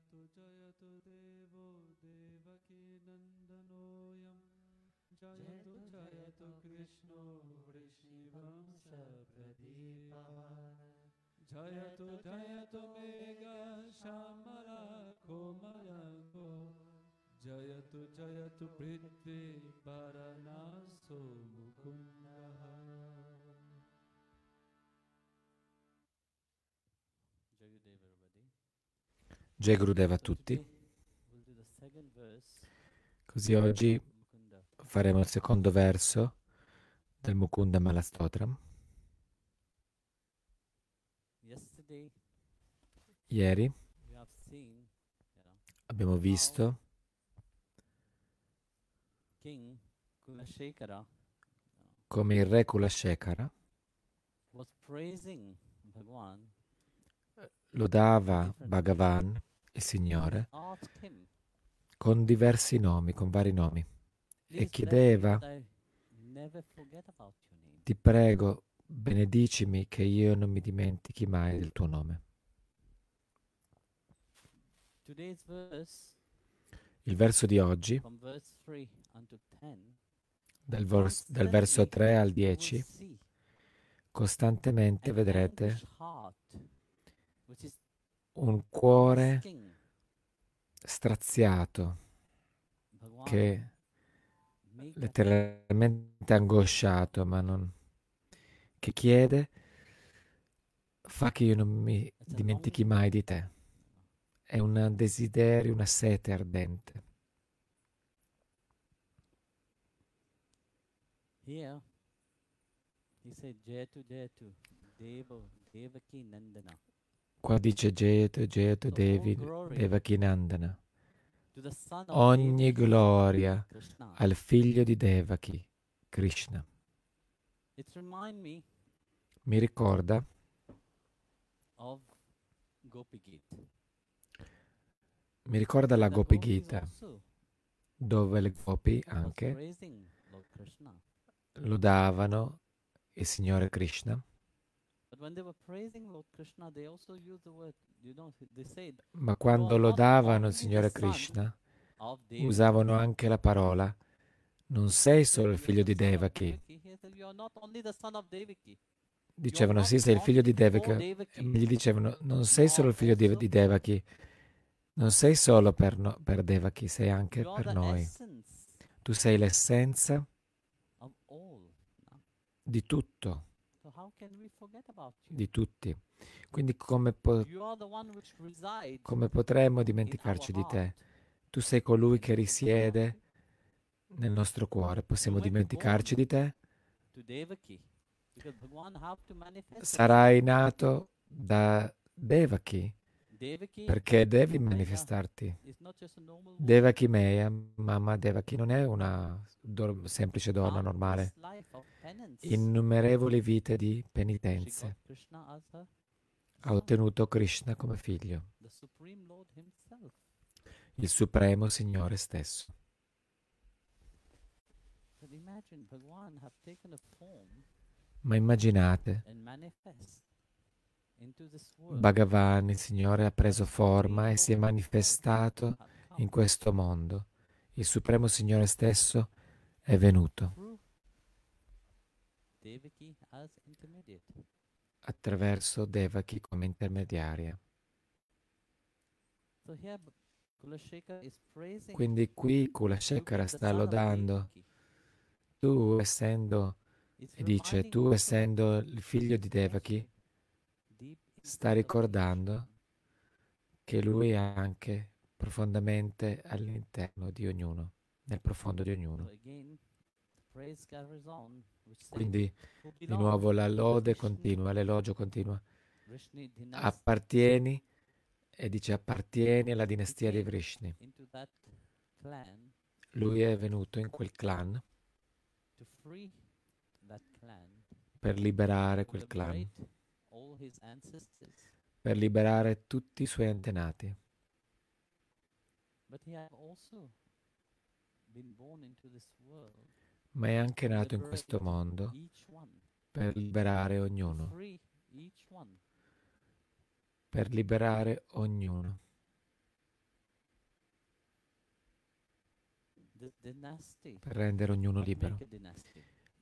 जयतु जयतु देवो देवकीनन्दनोऽयं जयतु जयतु कृष्णो ऋषिवंशप्रदीपः जयतु जयतु मेघ श्यामला कोमलको। जयतु जयतु पृथ्वी वरनासो मुकुन्दः। Jai Gurudeva a tutti. Così oggi faremo il secondo verso del Mukunda Malastotram. Ieri abbiamo visto come il re Kulashekara lodava Bhagavan, il Signore, con diversi nomi, con vari nomi. "Please let chiedeva-. Ti prego, benedicimi che io non mi dimentichi mai del tuo nome. Il verso di oggi, from verse 3 unto 10, dal, vers- dal verso 3 al 10, you will see costantemente an vedrete un cuore straziato che letteralmente angosciato, ma non che chiede fa che io non mi dimentichi mai di te. È un desiderio, una sete ardente. Here, he said, Jayatu Jayatu, Devo, Devaki Nandana. Qua dice So all Devi, Devakinandana. Ogni gloria al figlio di Devaki, Krishna. Mi ricorda mi ricorda la Gopi Gita, dove le Gopi anche lodavano il Signore Krishna, ma quando lodavano il Signore Krishna usavano anche la parola non sei solo il figlio di Devaki. Dicevano sì, sei il figlio di Devaki. E gli dicevano non sei solo il figlio di, Devaki, non sei solo per, no- per Devaki, sei anche per noi. Tu sei l'essenza di tutto, di tutti. Quindi come, po- come potremmo dimenticarci di te? Tu sei colui che risiede nel nostro cuore. Possiamo dimenticarci di te? Sarai nato da Devaki perché devi manifestarti. is not just a normal woman. Devaki Meya, mamma Devaki, non è una do- semplice donna normale. Innumerevoli vite di penitenze. Ha ottenuto Krishna come figlio, il Supremo Signore stesso. Ma immaginate, and manifest into this world. Bhagavan, il Signore, ha preso forma e si è manifestato in questo mondo. Il Supremo Signore stesso è venuto. Attraverso Devaki come intermediaria. Quindi qui Kulashekara sta lodando. Tu essendo, e dice tu essendo il figlio di Devaki, sta ricordando che lui è anche profondamente all'interno di ognuno, nel profondo di ognuno. Quindi "Who di nuovo la lode continua, l'elogio continua. Appartieni e dice appartieni alla dinastia di Vrishni. Lui è venuto in quel clan per liberare quel clan, per liberare tutti i suoi antenati. Ma è anche nato in questo mondo per liberare ognuno. Per liberare ognuno. Per rendere ognuno libero.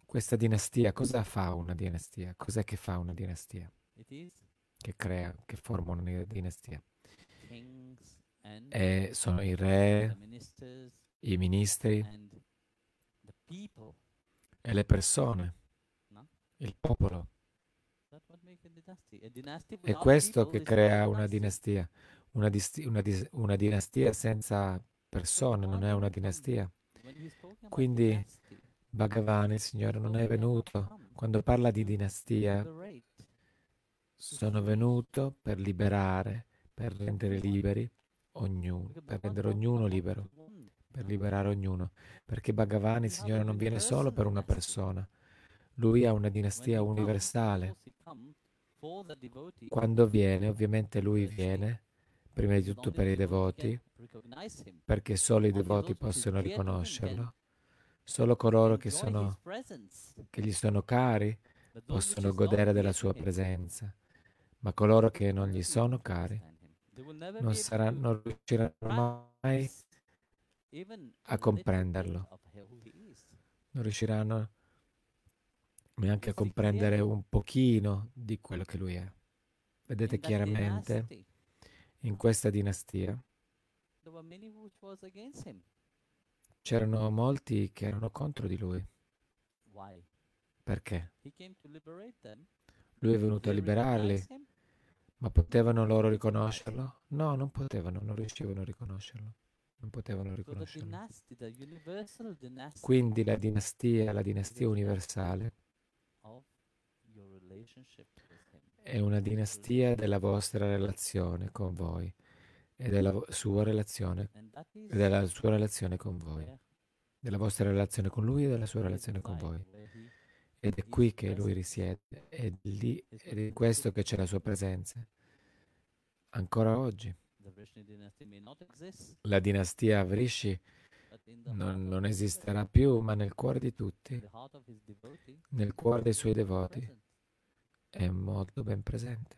Questa dinastia, cosa fa una dinastia? Cos'è che fa una dinastia? Che crea, che forma una dinastia? E sono i re, i ministri e le persone, il popolo. È questo che crea una dinastia. Una, disti- una dis- una dinastia senza persone non è una dinastia. Quindi Bhagavan, il Signore, non è venuto. Quando parla di dinastia, sono venuto per liberare, per rendere liberi ognuno, per rendere ognuno libero, per liberare ognuno. Perché Bhagavan, il Signore, non viene solo per una persona. Lui ha una dinastia universale. Quando viene, ovviamente lui viene, prima di tutto per i devoti, perché solo i devoti possono riconoscerlo. Solo coloro che, sono, che gli sono cari possono godere della sua presenza, ma coloro che non gli sono cari non, saranno, riusciranno mai, a comprenderlo. non riusciranno neanche a comprendere un pochino di quello che lui è. Vedete chiaramente in questa dinastia c'erano molti che erano contro di lui. Perché? Lui è venuto a liberarli? Ma potevano loro riconoscerlo? No, non potevano, non riuscivano a riconoscerlo. Non potevano riconoscerlo. Quindi la dinastia, la dinastia universale, è una dinastia della vostra relazione con voi e della sua relazione, della sua relazione con voi, della vostra relazione con lui e della sua relazione con voi. Ed è qui che lui risiede, è lì, ed è in questo che c'è la sua presenza. Ancora oggi. La dinastia Vrishi non, non esisterà più, ma nel cuore di tutti, nel cuore dei suoi devoti, è molto ben presente.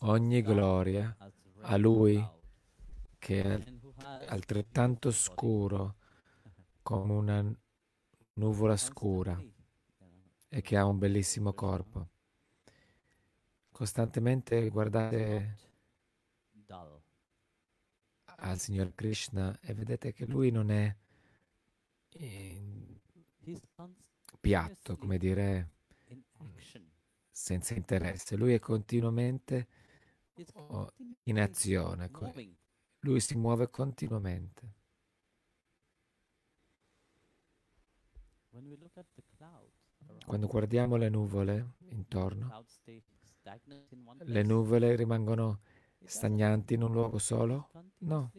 Ogni gloria a lui che è altrettanto scuro come una nuvola scura e che ha un bellissimo corpo. Costantemente guardate al Signor Krishna e vedete che lui non è cons- piatto, come dire, senza interesse. Lui è continuamente Oh, in azione. Lui si muove continuamente. Quando guardiamo le nuvole intorno, le nuvole rimangono stagnanti in un luogo solo? No,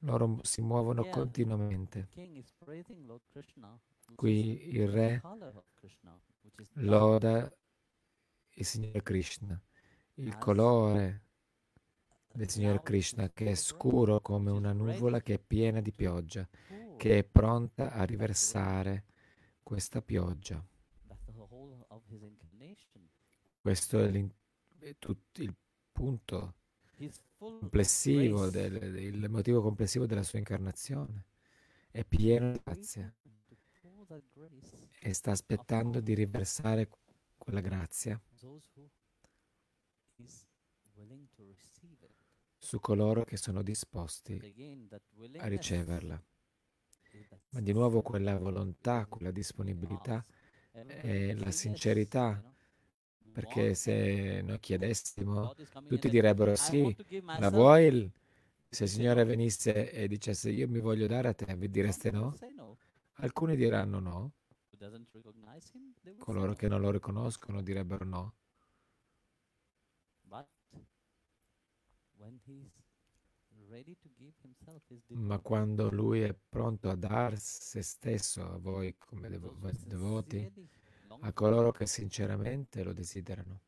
loro si muovono continuamente. Qui il re loda il Signor Krishna, il colore del Signor cloud Krishna che è scuro come una nuvola che è piena di pioggia, che è pronta a riversare questa pioggia. Questo è il punto complessivo, del, il motivo complessivo della sua incarnazione. È pieno di grazia e sta aspettando di riversare quella grazia su coloro che sono disposti a riceverla. Ma di nuovo quella volontà, quella disponibilità, can la sincerità, perché se noi chiedessimo, tutti direbbero sì, la vuoi? il-" Se il Signore no. venisse e dicesse io mi voglio dare a te, vi direste no? Alcuni diranno no, coloro che non lo riconoscono direbbero no. But when he's ready to give himself, his Ma quando lui è pronto a dar se stesso a voi come devo- devoti, a coloro che sinceramente lo desiderano,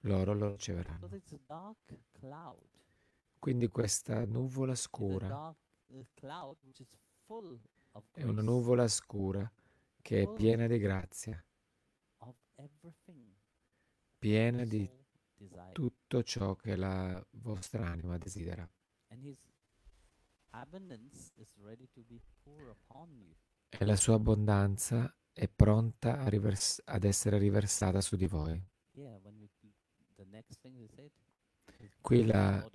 loro lo riceveranno. Quindi questa nuvola scura uh, è una nuvola scura che è piena di grazia, piena di tutto ciò che la vostra anima desidera. E la sua abbondanza è pronta rivers- ad essere riversata su di voi. Qui la,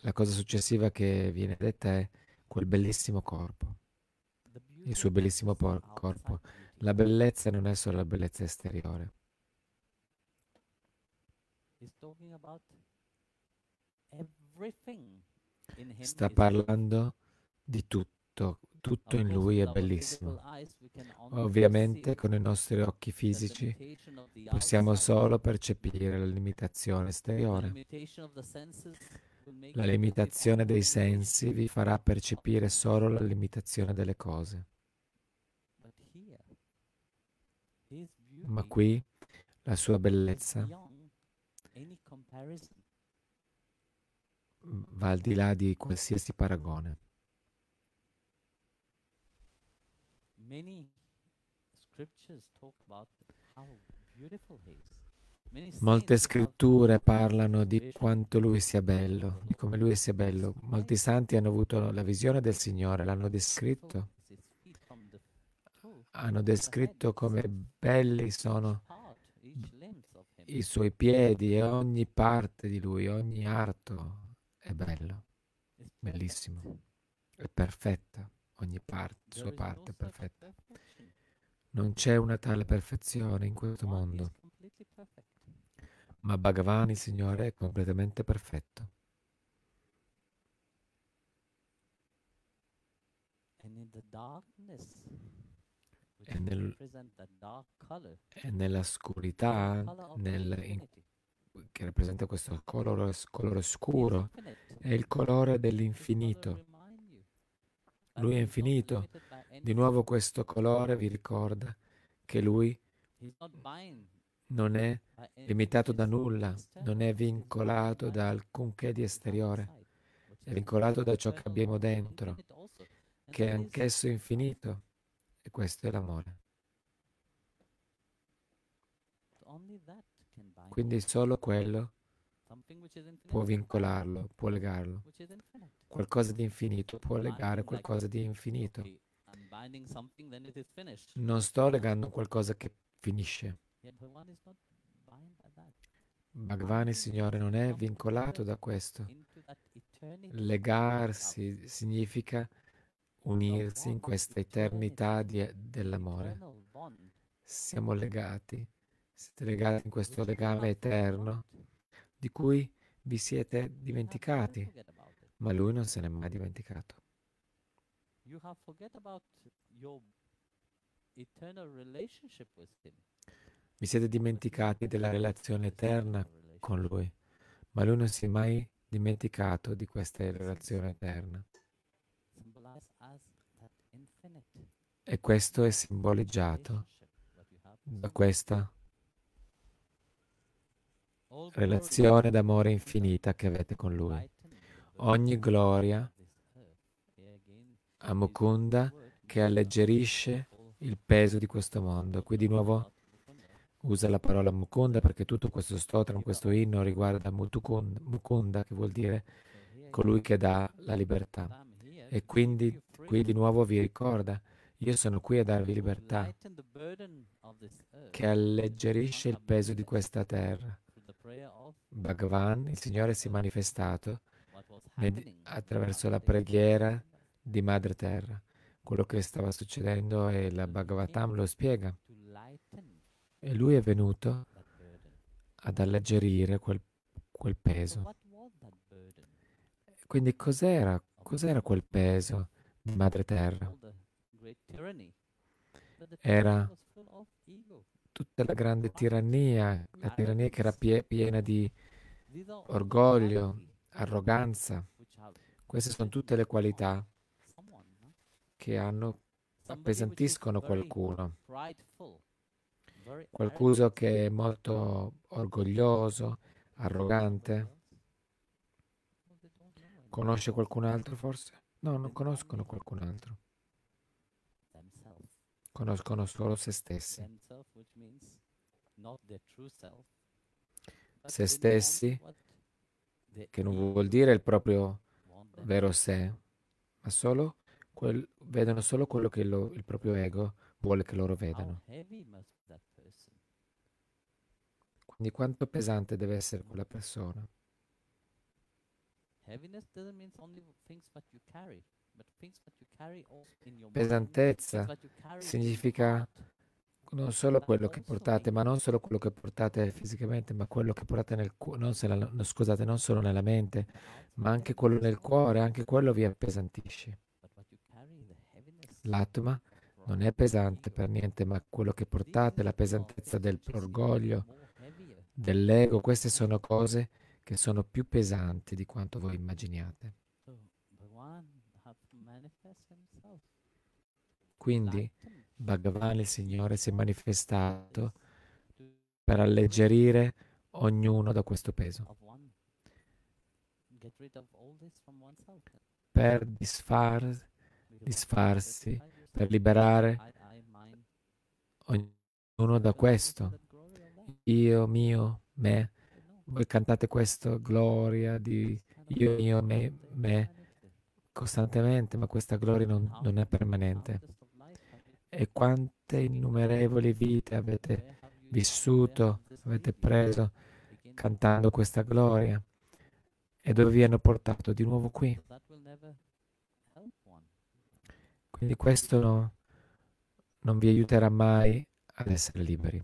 la cosa successiva che viene detta è quel bellissimo corpo, il suo bellissimo por- corpo. La bellezza non è solo la bellezza esteriore. Sta parlando di tutto, tutto in lui è bellissimo. Ovviamente con i nostri occhi fisici possiamo solo percepire la limitazione esteriore. La limitazione dei sensi vi farà percepire solo la limitazione delle cose. Ma qui la sua bellezza va al di là di qualsiasi paragone. Molte scritture parlano di quanto lui sia bello, di come lui sia bello. Molti santi hanno avuto la visione del Signore, l'hanno descritto. Hanno descritto come belli sono i suoi piedi e ogni parte di lui, ogni arto è bello, bellissimo, è perfetta, ogni parte, sua parte è perfetta. Non c'è una tale perfezione in questo mondo, ma Bhagavan, il Signore, è completamente perfetto. E, nel, e nella oscurità, nel, in, che rappresenta questo colore, colore scuro, è il colore dell'infinito. Lui è infinito. Di nuovo questo colore vi ricorda che lui non è limitato da nulla, non è vincolato da alcunché di esteriore, è vincolato da ciò che abbiamo dentro, che è anch'esso infinito. E questo è l'amore. Quindi solo quello può vincolarlo, può legarlo. Qualcosa di infinito può legare qualcosa di infinito. Non sto legando qualcosa che finisce. Bhagavan, il Signore, non è vincolato da questo. Legarsi significa unirsi in questa eternità di, dell'amore. Siamo legati, siete legati in questo legame eterno di cui vi siete dimenticati, ma lui non se n'è mai dimenticato. Vi siete dimenticati della relazione eterna con lui, ma lui non si è mai dimenticato di questa relazione eterna. E questo è simboleggiato da questa relazione d'amore infinita che avete con Lui. Ogni gloria a Mukunda che alleggerisce il peso di questo mondo. Qui di nuovo usa la parola Mukunda perché tutto questo stotram, questo inno riguarda Mukunda, che vuol dire colui che dà la libertà. E quindi qui di nuovo vi ricorda, io sono qui a darvi libertà, che alleggerisce il peso di questa terra. Bhagavan, il Signore si è manifestato attraverso la preghiera di Madre Terra. Quello che stava succedendo e la Bhagavatam lo spiega. E lui è venuto ad alleggerire quel, quel peso. Quindi cos'era, cos'era quel peso di Madre Terra? Era tutta la grande tirannia, la tirannia che era pie- piena di orgoglio, arroganza. Queste sono tutte le qualità che hanno, appesantiscono qualcuno. Qualcuno che è molto orgoglioso, arrogante. Conosce qualcun altro forse? No, non conoscono qualcun altro conoscono solo se stessi. se stessi, che non vuol dire il proprio vero sé, ma solo quel- vedono solo quello che lo- il proprio ego vuole che loro vedano. that? Quindi quanto pesante deve essere quella persona? Heaviness doesn't mean only things what you carry, Pesantezza significa non solo quello che portate, ma non solo quello che portate fisicamente, ma quello che portate nel cuore, non, la- scusate, non solo nella mente, ma anche quello nel cuore, anche quello vi appesantisce. L'atma non è pesante per niente, ma quello che portate, la pesantezza dell'orgoglio, dell'ego, queste sono cose che sono più pesanti di quanto voi immaginiate. So Bhagavan have to manifest himself. Quindi Bhagavan, il Signore, si è manifestato to per alleggerire ognuno da questo peso, per disfar, disfarsi, per liberare ognuno da questo. Io, mio, me. Voi cantate questo, gloria di io, io, me, me. Costantemente, ma questa gloria non, non è permanente. E quante innumerevoli vite avete vissuto, avete preso cantando questa gloria e dove vi hanno portato di nuovo qui. Quindi questo no- non vi aiuterà mai ad essere liberi.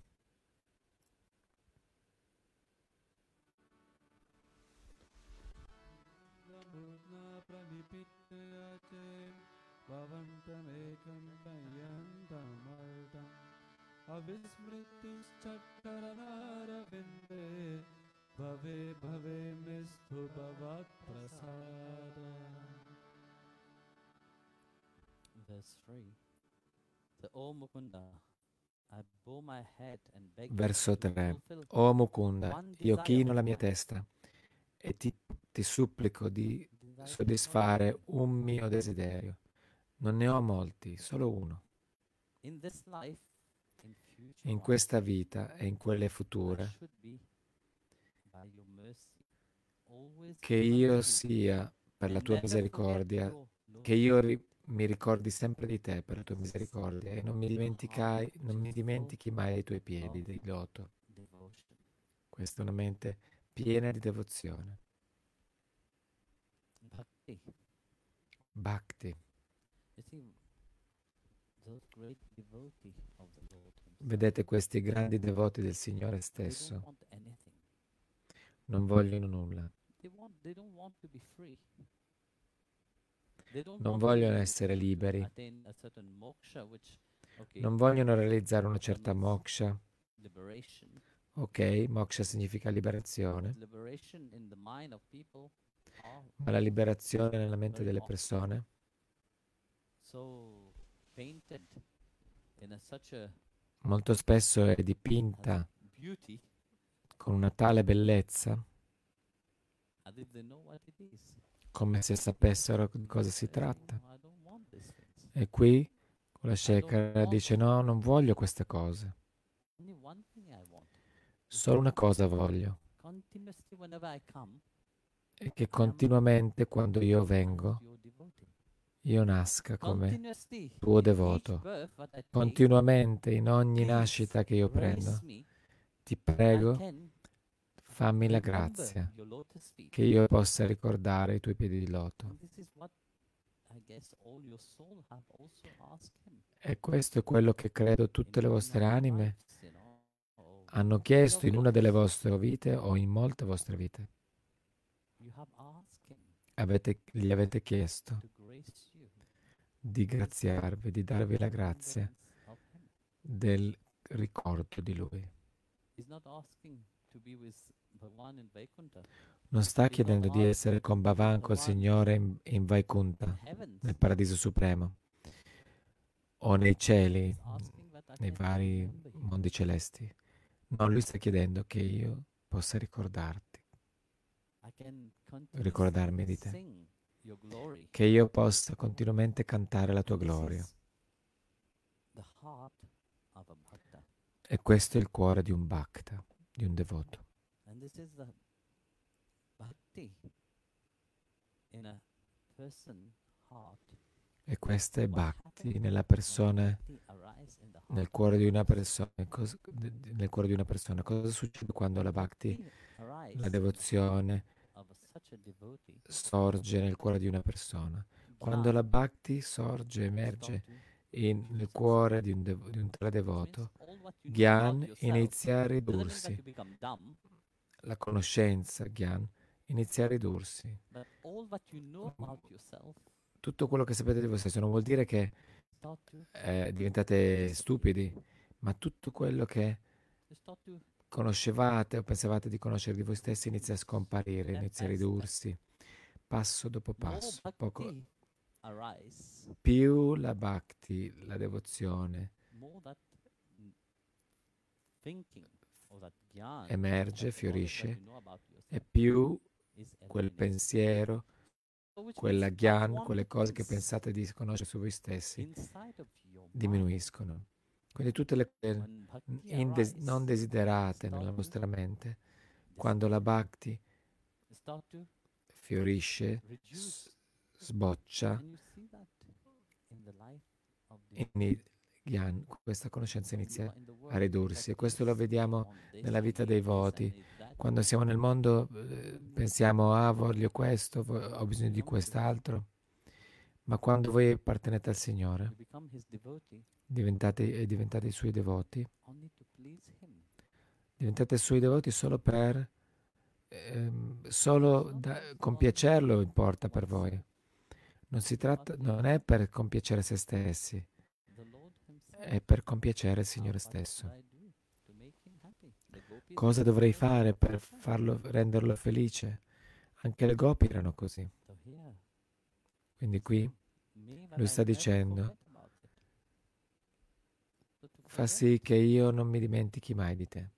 My head and beg you Verso to 3. fulfill O Mukunda, io chino la mia testa e ti, ti supplico di soddisfare un mio desiderio. Non ne ho molti, solo uno. In this life, in questa vita e in quelle I future, che io sia, per la tua misericordia, che io ri- mi ricordi sempre di te per la tua misericordia e non mi non mi dimentichi mai dei tuoi piedi, di loto. Questa è una mente piena di devozione. Bhakti. Vedete questi grandi devoti del Signore stesso. Non vogliono nulla, non vogliono essere liberi, non vogliono realizzare una certa moksha. Ok, moksha significa liberazione, ma la liberazione nella mente delle persone molto spesso è dipinta con una tale bellezza come se sapessero di cosa si tratta. "No, I don't want these things. E qui la Shekara dice no, non voglio queste cose, solo una cosa voglio, e che continuamente quando io vengo. Io nasca come tuo devoto. Continuamente in ogni nascita che io prendo, ti prego, fammi la grazia, che io possa ricordare i tuoi piedi di loto. E questo è quello che credo tutte le vostre anime hanno chiesto in una delle vostre vite o in molte vostre vite. Avete- gli avete chiesto. Di graziarvi, di darvi la grazia del ricordo di Lui. Non sta chiedendo di essere con Bhavan, col Signore in, in Vaikunta, nel paradiso supremo, o nei cieli, nei vari mondi celesti. No, lui sta chiedendo che io possa ricordarti, ricordarmi di te. Che io possa continuamente cantare la tua gloria. E questo è il cuore di un bhakta, di un devoto. E questo è bhakti nella persona, nel cuore di una persona. Cos- nel cuore di una persona. Cosa succede quando la bhakti, la devozione, of such a devotee. Sorge nel cuore di una persona? Quando la bhakti sorge, emerge in- nel cuore di un, devo- di un tale devoto, Gyan inizia a ridursi. La conoscenza, Gyan, inizia a ridursi. Tutto quello che sapete di voi stessi non vuol dire che eh, diventate stupidi, ma tutto quello che conoscevate o pensavate di conoscere di voi stessi inizia a scomparire, inizia a ridursi, passo dopo passo. Poco, più la bhakti, la devozione, emerge, fiorisce, e più quel pensiero, quella gyan, quelle cose che pensate di conoscere su voi stessi diminuiscono. Quindi tutte le cose indes- non desiderate nella vostra mente, quando la bhakti fiorisce, s- sboccia, in gyan, questa conoscenza inizia a ridursi. E questo lo vediamo nella vita dei voti. Quando siamo nel mondo eh, pensiamo, ah, voglio questo, ho bisogno di quest'altro. Ma quando voi appartenete al Signore, Diventate, e diventate i Suoi devoti, diventate i Suoi devoti solo per, ehm, solo da, compiacerlo importa per voi. Non si tratta, non è per compiacere se stessi, è per compiacere il Signore stesso. Cosa dovrei fare per farlo, renderlo felice? Anche le gopi erano così. Quindi qui lui sta dicendo, forget about it. So to fa sì che io non mi dimentichi mai di te.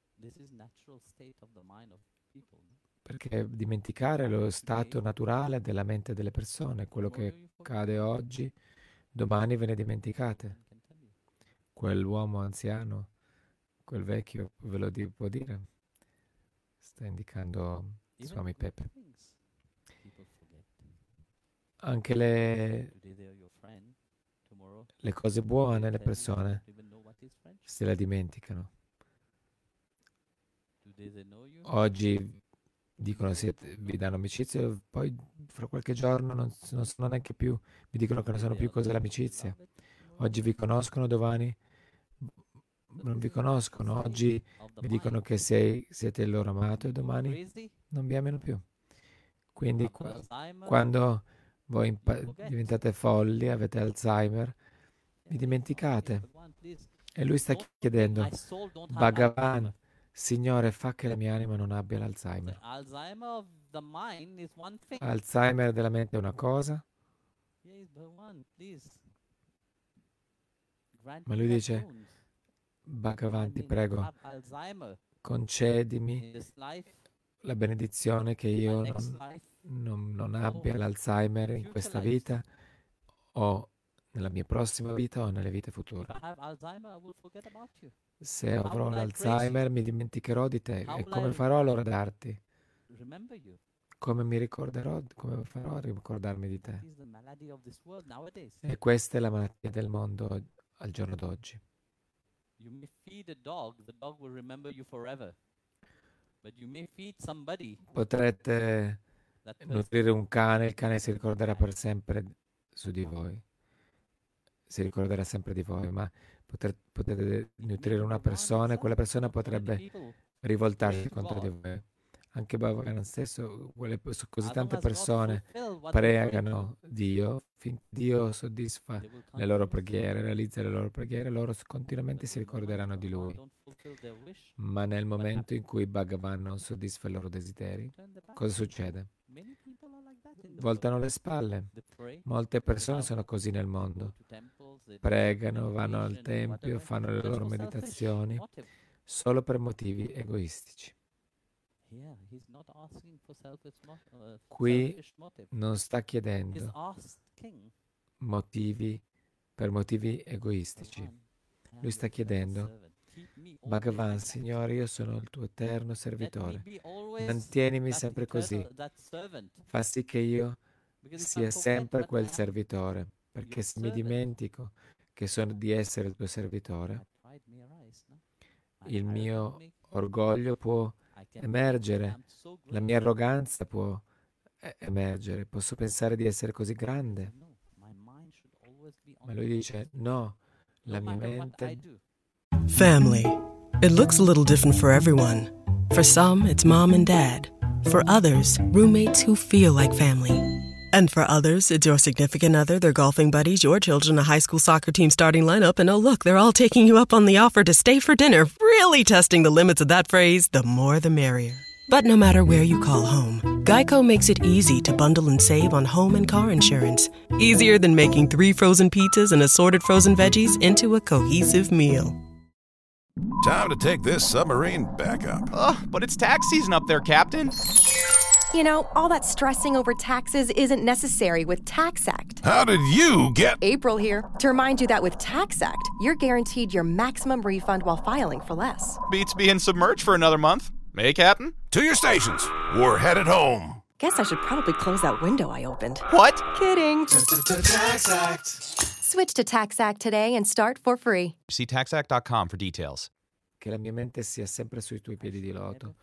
Perché dimenticare è lo stato naturale della mente delle persone, quello che you forget, cade oggi, domani ve ne dimenticate. Quell'uomo anziano, quel vecchio, ve lo di- può dire? Sta indicando Swami Pepe. Anche le, le cose buone, le persone don't even know what is friendship. Se la dimenticano. Oggi dicono siete, vi danno amicizia, poi fra qualche giorno non, non sono neanche più, vi dicono che non sanno più cos'è l'amicizia. Oggi vi conoscono, domani non vi conoscono. Oggi vi dicono che sei- siete il loro amato e domani non vi amano più. Quindi qua- quando voi impa- diventate folli, avete Alzheimer, vi Yeah, dimenticate. E lui sta chiedendo, Bhagavan. Signore, fa che la mia anima non abbia l'Alzheimer. Alzheimer della mente è una cosa, Ma lui dice. Bhagavan, ti prego, concedimi la benedizione che io non, non- non abbia l'Alzheimer in questa vita. O nella mia prossima vita o nelle vite future. Se avrò l'Alzheimer mi dimenticherò di te. E come farò allora a darti? Remember you. Come mi ricorderò, come farò a ricordarmi di te? E questa è la malattia del mondo al giorno d'oggi. You may feed a dog, the dog will remember you forever. But you may feed somebody Potrete nutrire un cane, il cane si ricorderà per sempre su di voi. Si ricorderà sempre di voi, ma potre- potete nutrire una persona e quella persona potrebbe rivoltarsi contro di voi. Anche Bhagavan stesso, quelle, così tante persone pregano Dio, finché Dio soddisfa le loro preghiere, realizza le loro preghiere, loro continuamente si ricorderanno di Lui. Ma nel momento in cui Bhagavan non soddisfa i loro desideri, cosa succede? Voltano le spalle. Molte persone sono così nel mondo. Pregano, vanno al tempio, fanno le loro meditazioni solo per motivi egoistici. Qui Non sta chiedendo motivi per motivi egoistici. Lui sta chiedendo Bhagavan. Signore, io sono il tuo eterno servitore. Mantienimi sempre così. Fa sì che io sia sempre quel servitore, perché se mi dimentico che sono di essere il tuo servitore, il mio orgoglio può emergere, la mia arroganza può emergere, posso pensare di essere così grande. Ma lui dice, no, la mia mente. Family. It looks a little different for everyone. For some, it's mom and dad. For others, roommates who feel like family. And for others, it's your significant other, their golfing buddies, your children, a high school soccer team starting lineup, and oh, look, they're all taking you up on the offer to stay for dinner, really testing the limits of that phrase the more the merrier. But no matter where you call home, Geico makes it easy to bundle and save on home and car insurance. Easier than making three frozen pizzas and assorted frozen veggies into a cohesive meal. Time to take this submarine back up. Ugh, but it's tax season up there, Captain. You know, all that stressing over taxes isn't necessary with TaxAct. How did you get. April here to remind you that with TaxAct, you're guaranteed your maximum refund while filing for less. Beats being submerged for another month. Hey, Captain? To your stations. We're headed home. Guess I should probably close that window I opened. What? Kidding. Switch to TaxAct today and start for free. See taxact.com for details. che la mia mente sia sempre sui tuoi piedi di loto,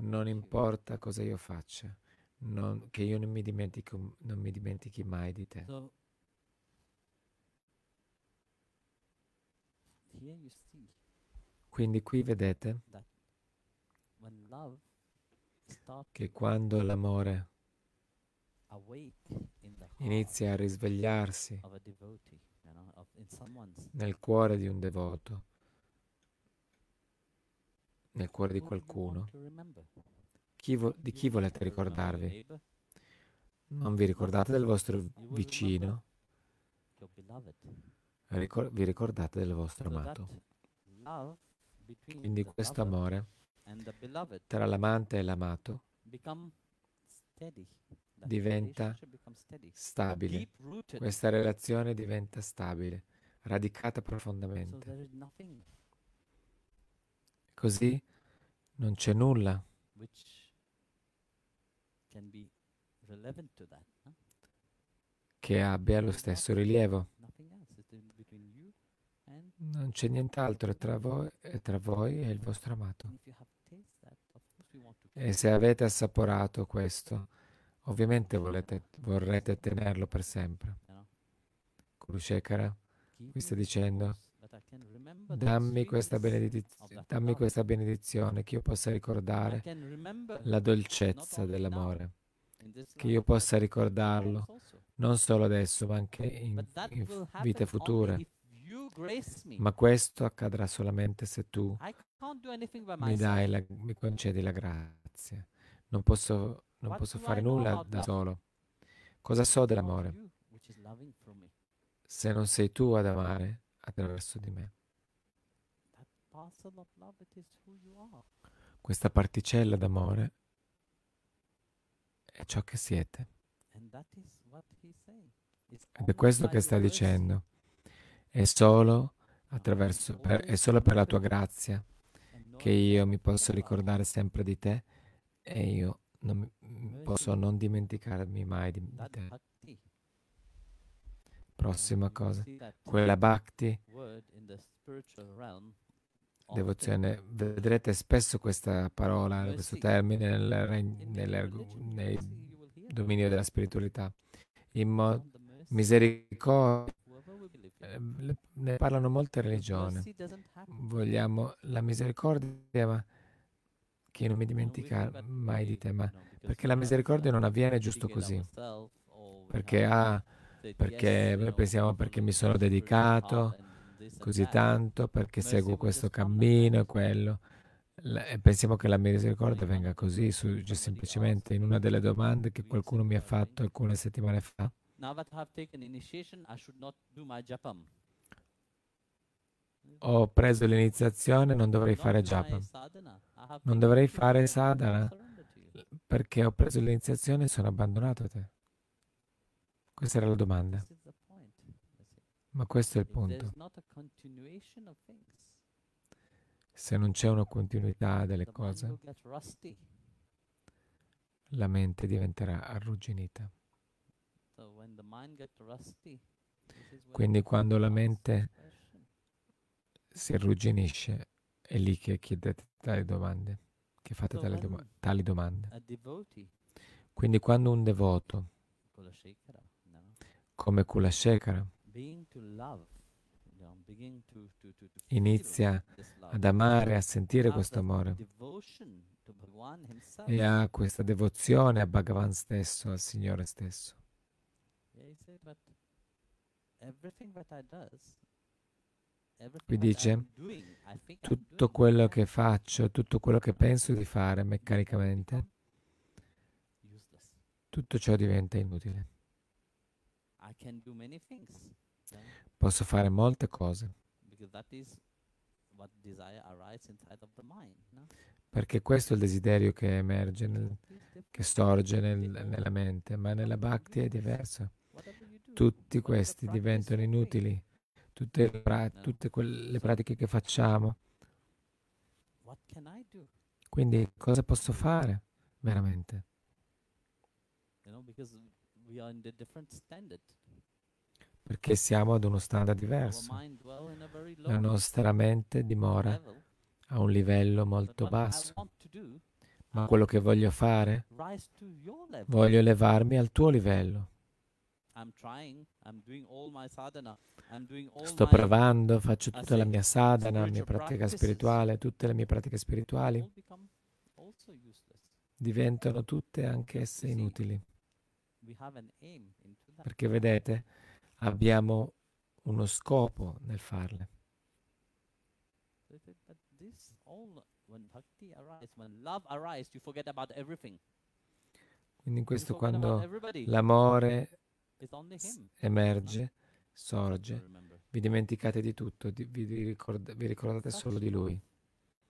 non importa cosa io faccia, non- che io non mi, dimentico, non mi dimentichi mai di te. So Quindi qui vedete che quando l'amore inizia a risvegliarsi nel cuore di un devoto, nel cuore di qualcuno? Chi vo- di chi volete ricordarvi? Non vi ricordate del vostro vicino, ricor- vi ricordate del vostro amato. Quindi questo amore tra l'amante e l'amato diventa stabile. Questa relazione diventa stabile, radicata profondamente. Così non c'è nulla which can be relevant to that. huh? Che abbia lo stesso rilievo. Non c'è nient'altro tra voi, è tra voi e il vostro amato. E se avete assaporato questo, ovviamente volete- vorrete tenerlo per sempre. Kurushekara, qui sta dicendo, dammi questa, dammi questa benedizione, che io possa ricordare la dolcezza dell'amore, che io possa ricordarlo non solo adesso, ma anche in, in vite future. Ma questo accadrà solamente se tu mi, la, mi concedi la grazia. Non posso, non posso fare nulla da solo. Cosa so dell'amore se non sei tu ad amare attraverso di me? Questa particella d'amore è ciò che siete. Ed è questo che sta dicendo. È solo attraverso, per- è solo per la tua grazia che io mi posso ricordare sempre di te e io non mi- posso non dimenticarmi mai di, te. Prossima cosa, quella bhakti, devozione, vedrete spesso questa parola, questo Mercy. termine nel, will hear dominio della spiritualità. In mo- misericordia, eh, le- ne parlano molte religioni. Vogliamo la misericordia, ma che non mi dimentica mai di te, ma perché la misericordia non avviene giusto così. Perché, have ah, perché pensiamo perché mi sono dedicato this and così tanto, perché seguo questo cammino e quello. E pensiamo che la misericordia venga così, sorge somebody semplicemente in una delle domande che qualcuno mi ha fatto alcune settimane fa. Ho preso l'iniziazione, non dovrei fare japa, non dovrei fare sadhana perché ho preso l'iniziazione e sono abbandonato a te. Questa era la domanda, ma questo è il punto. Se non c'è una continuità delle cose, la mente diventerà arrugginita. Quindi quando la mente si arrugginisce, è lì che chiedete tali domande, che fate tali, doma- tali domande. Quindi quando un devoto, come Kulashekara, inizia ad amare, a sentire questo amore. e ha questa devozione a Bhagavan stesso, al Signore stesso. Qui dice, Tutto quello che faccio, tutto quello che penso di fare meccanicamente, tutto ciò diventa inutile. I can do many things. yeah, Posso fare molte cose, because that is what desire arises inside of the mind. No? perché questo è il desiderio che emerge, nel- che sorge nel- nella mente, ma nella bhakti è diverso. Tutti questi diventano inutili, tutte, pra- tutte quelle pratiche che facciamo. Quindi cosa posso fare veramente? You know, Perché siamo ad uno standard diverso. La nostra mente dimora a un livello molto basso, ma quello che voglio fare, voglio elevarmi al tuo livello. Sto provando, faccio tutta la mia sadhana, la mia pratica spirituale, tutte le mie pratiche spirituali. Diventano tutte anch'esse inutili. Perché vedete, abbiamo uno scopo nel farle. Quindi in questo quando l'amore emerge, sorge, vi dimenticate di tutto, vi, ricord- vi ricordate solo di lui.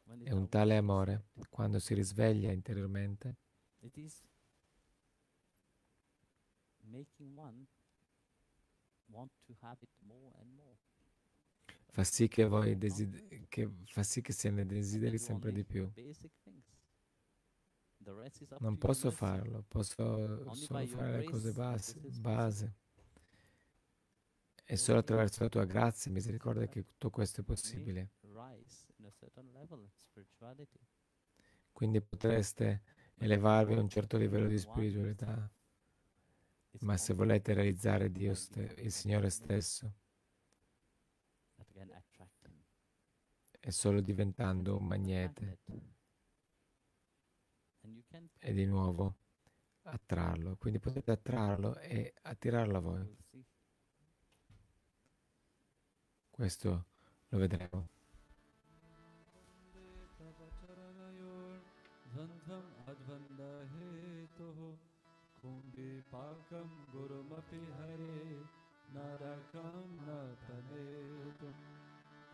It's un tale amore, quando si risveglia interiormente, It is making one want to have it more and more. Fa sì che voi desid- che fa sì che se ne desideri sempre di più. Non posso farlo, posso solo fare le cose base, base. E solo attraverso la tua grazia e misericordia che tutto questo è possibile. Quindi potreste elevarvi a un certo livello di spiritualità, ma se volete realizzare Dio ste- il Signore stesso, è solo diventando un magnete e di nuovo attrarlo. Quindi potete attrarlo e attirarlo a voi. Questo lo vedremo. Dhantam advandahe कुम्भीपाकं गुरुमपि हरे नरकं न तनेतुं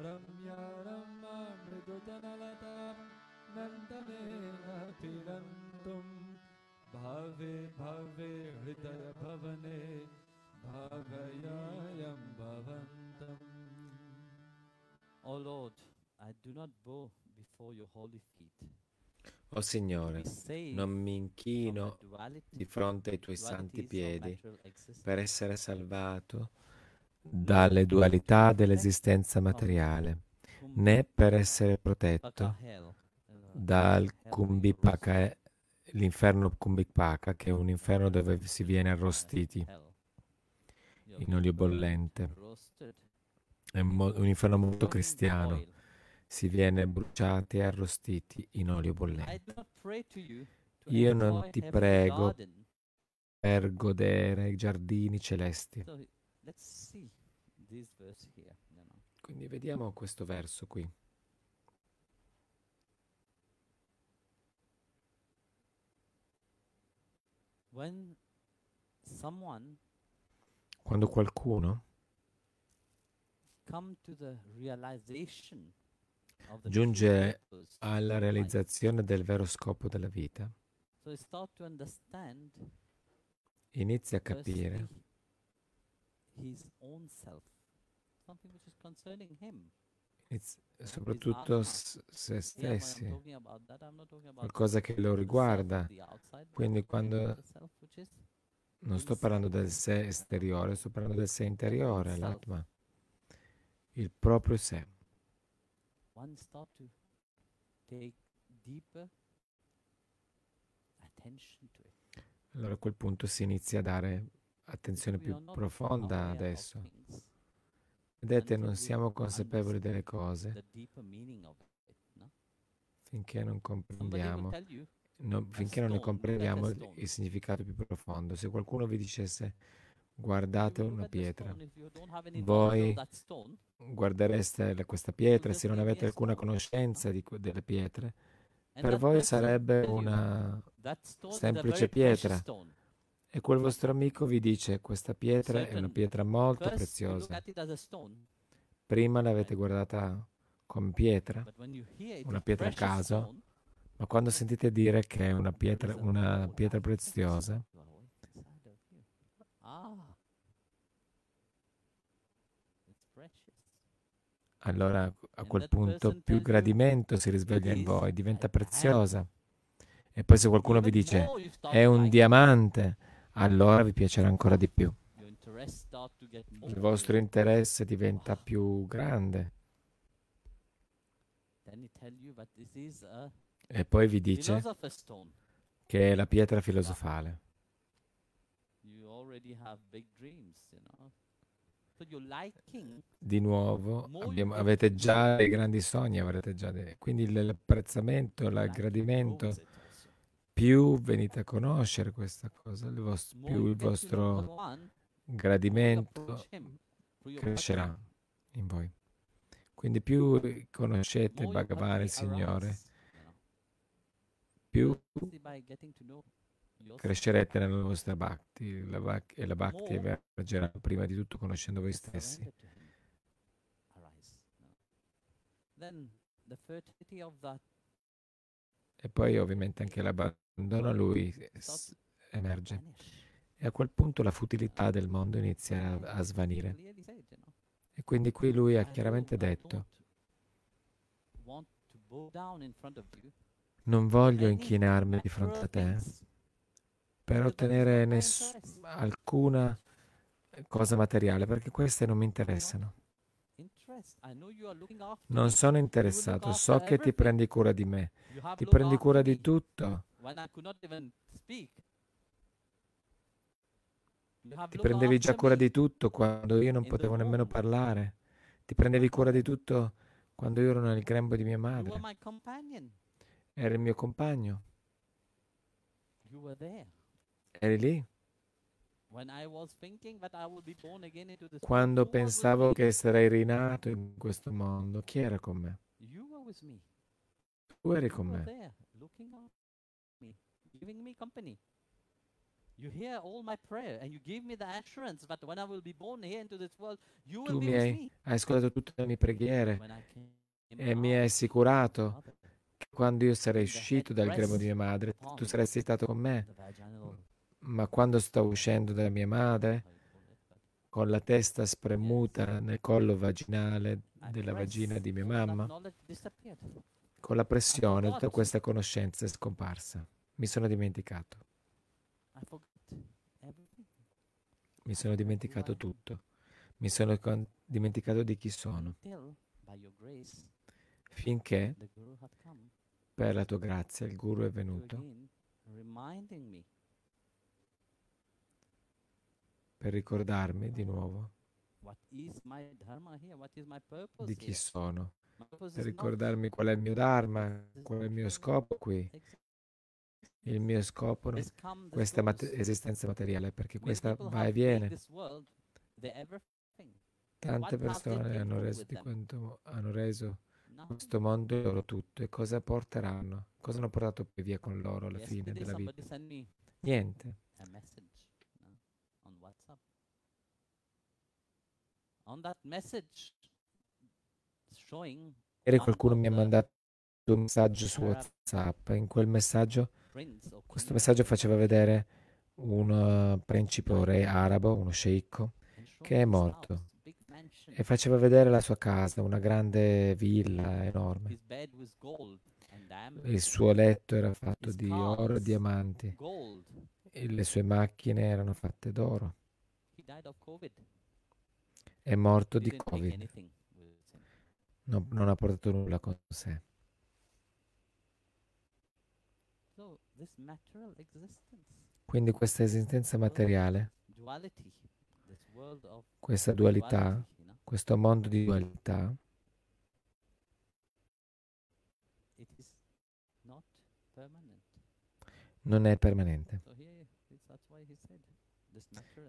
रम्या रमा मृदुतनलतां नन्दनेन पिरन्तुं भावे भावे हृदयभवने भावयायं भवन्तम् Oh Lord, I do not bow before your holy feet. O Signore, non mi inchino di fronte ai tuoi santi piedi per essere salvato dalle dualità dell'esistenza materiale, né per essere protetto uh, dal Kumbhipaka, l'inferno Kumbhipaka, che è un inferno dove si viene arrostiti in olio bollente. È un inferno molto cristiano. Si viene bruciati e arrostiti in olio bollente. Io non ti prego per godere i giardini celesti. Quindi vediamo questo verso qui. Quando qualcuno come to the realization giunge alla realizzazione del vero scopo della vita, inizia a capire soprattutto se stessi, qualcosa che lo riguarda. Quindi quando non sto parlando del sé esteriore, sto parlando del sé interiore, l'Atma, il proprio sé. One start to take deeper attention to it. Allora a quel punto si inizia a dare attenzione più profonda adesso. Vedete, non siamo consapevoli delle cose finché non comprendiamo, tell you, no- finché non ne comprendiamo il, significato più profondo. Se qualcuno vi dicesse guardate una pietra, voi guardereste questa pietra, se non avete alcuna conoscenza di delle pietre, per voi sarebbe una... semplice pietra. E quel vostro amico vi dice questa pietra è una pietra molto preziosa. Prima l'avete guardata come pietra, Una pietra a caso, ma quando sentite dire che è una pietra, una pietra preziosa, you are all inside of you. Ah, it's precious. Allora a quel punto più gradimento si risveglia in voi, diventa diamond. preziosa. E poi se qualcuno vi dice start è un diamante, allora vi piacerà ancora di più. Il vostro interesse diventa più grande e poi vi dice che è la pietra filosofale. You already have big dreams, you know. Di nuovo abbiamo- avete già dei grandi sogni, avrete già dei... quindi l'apprezzamento, l'aggradimento, più venite a conoscere questa cosa, il vos- More più il vostro gradimento crescerà in voi. Quindi più conoscete Bhagavan, il Signore, più Crescerete nella vostra bhakti, la bhak- e la bhakti emergerà prima di tutto conoscendo voi stessi. E poi ovviamente anche l'abbandono a lui emerge. E a quel punto la futilità del mondo inizia a, a svanire. E quindi qui lui ha chiaramente detto, non voglio inchinarmi di fronte a te per ottenere ness- alcuna cosa materiale, perché queste non mi interessano. Non sono interessato, so che ti prendi cura di me, ti prendi cura di tutto, ti prendevi già cura di tutto quando io non potevo nemmeno parlare, ti prendevi cura di tutto quando io ero nel grembo di mia madre, eri il mio compagno, You were there. Eri lì. Quando pensavo che sarei rinato in questo mondo, chi era con me? Tu eri con me. giving me company. You hear all my prayer, and you give me the assurance that when I will be born here into this world, you will Tu be mi with hai, me. hai ascoltato tutte le mie preghiere e mi hai assicurato che quando io sarei uscito dal grembo di mia madre, tu saresti stato con me. Ma quando sto uscendo dalla mia madre, con la testa spremuta nel collo vaginale della vagina di mia mamma, con la pressione tutta questa conoscenza è scomparsa. Mi sono dimenticato, mi sono dimenticato tutto. Mi sono con- dimenticato di chi sono. Finché, per la tua grazia, il Guru è to venuto per ricordarmi di nuovo di chi sono, per ricordarmi qual è il mio Dharma, qual è il mio scopo qui. Il mio scopo, non- questa mate- esistenza materiale, perché questa va e viene. Tante persone hanno reso, quanto, hanno reso questo mondo il loro tutto. E cosa porteranno? Cosa hanno portato poi via con loro alla fine della vita? Niente. a message no, on WhatsApp. On that message showing Ieri qualcuno mi ha mandato un messaggio su WhatsApp. In quel messaggio, questo messaggio faceva vedere un uh, principe o re arabo, uno sceicco, che è morto. e faceva vedere la sua casa, una grande villa enorme. Il suo letto era fatto di oro e diamanti. e le sue macchine erano fatte d'oro. He died of COVID. È morto di Covid, him. non, non ha portato nulla con sé. Quindi questa esistenza materiale, questa dualità, questo mondo di dualità, non è permanente.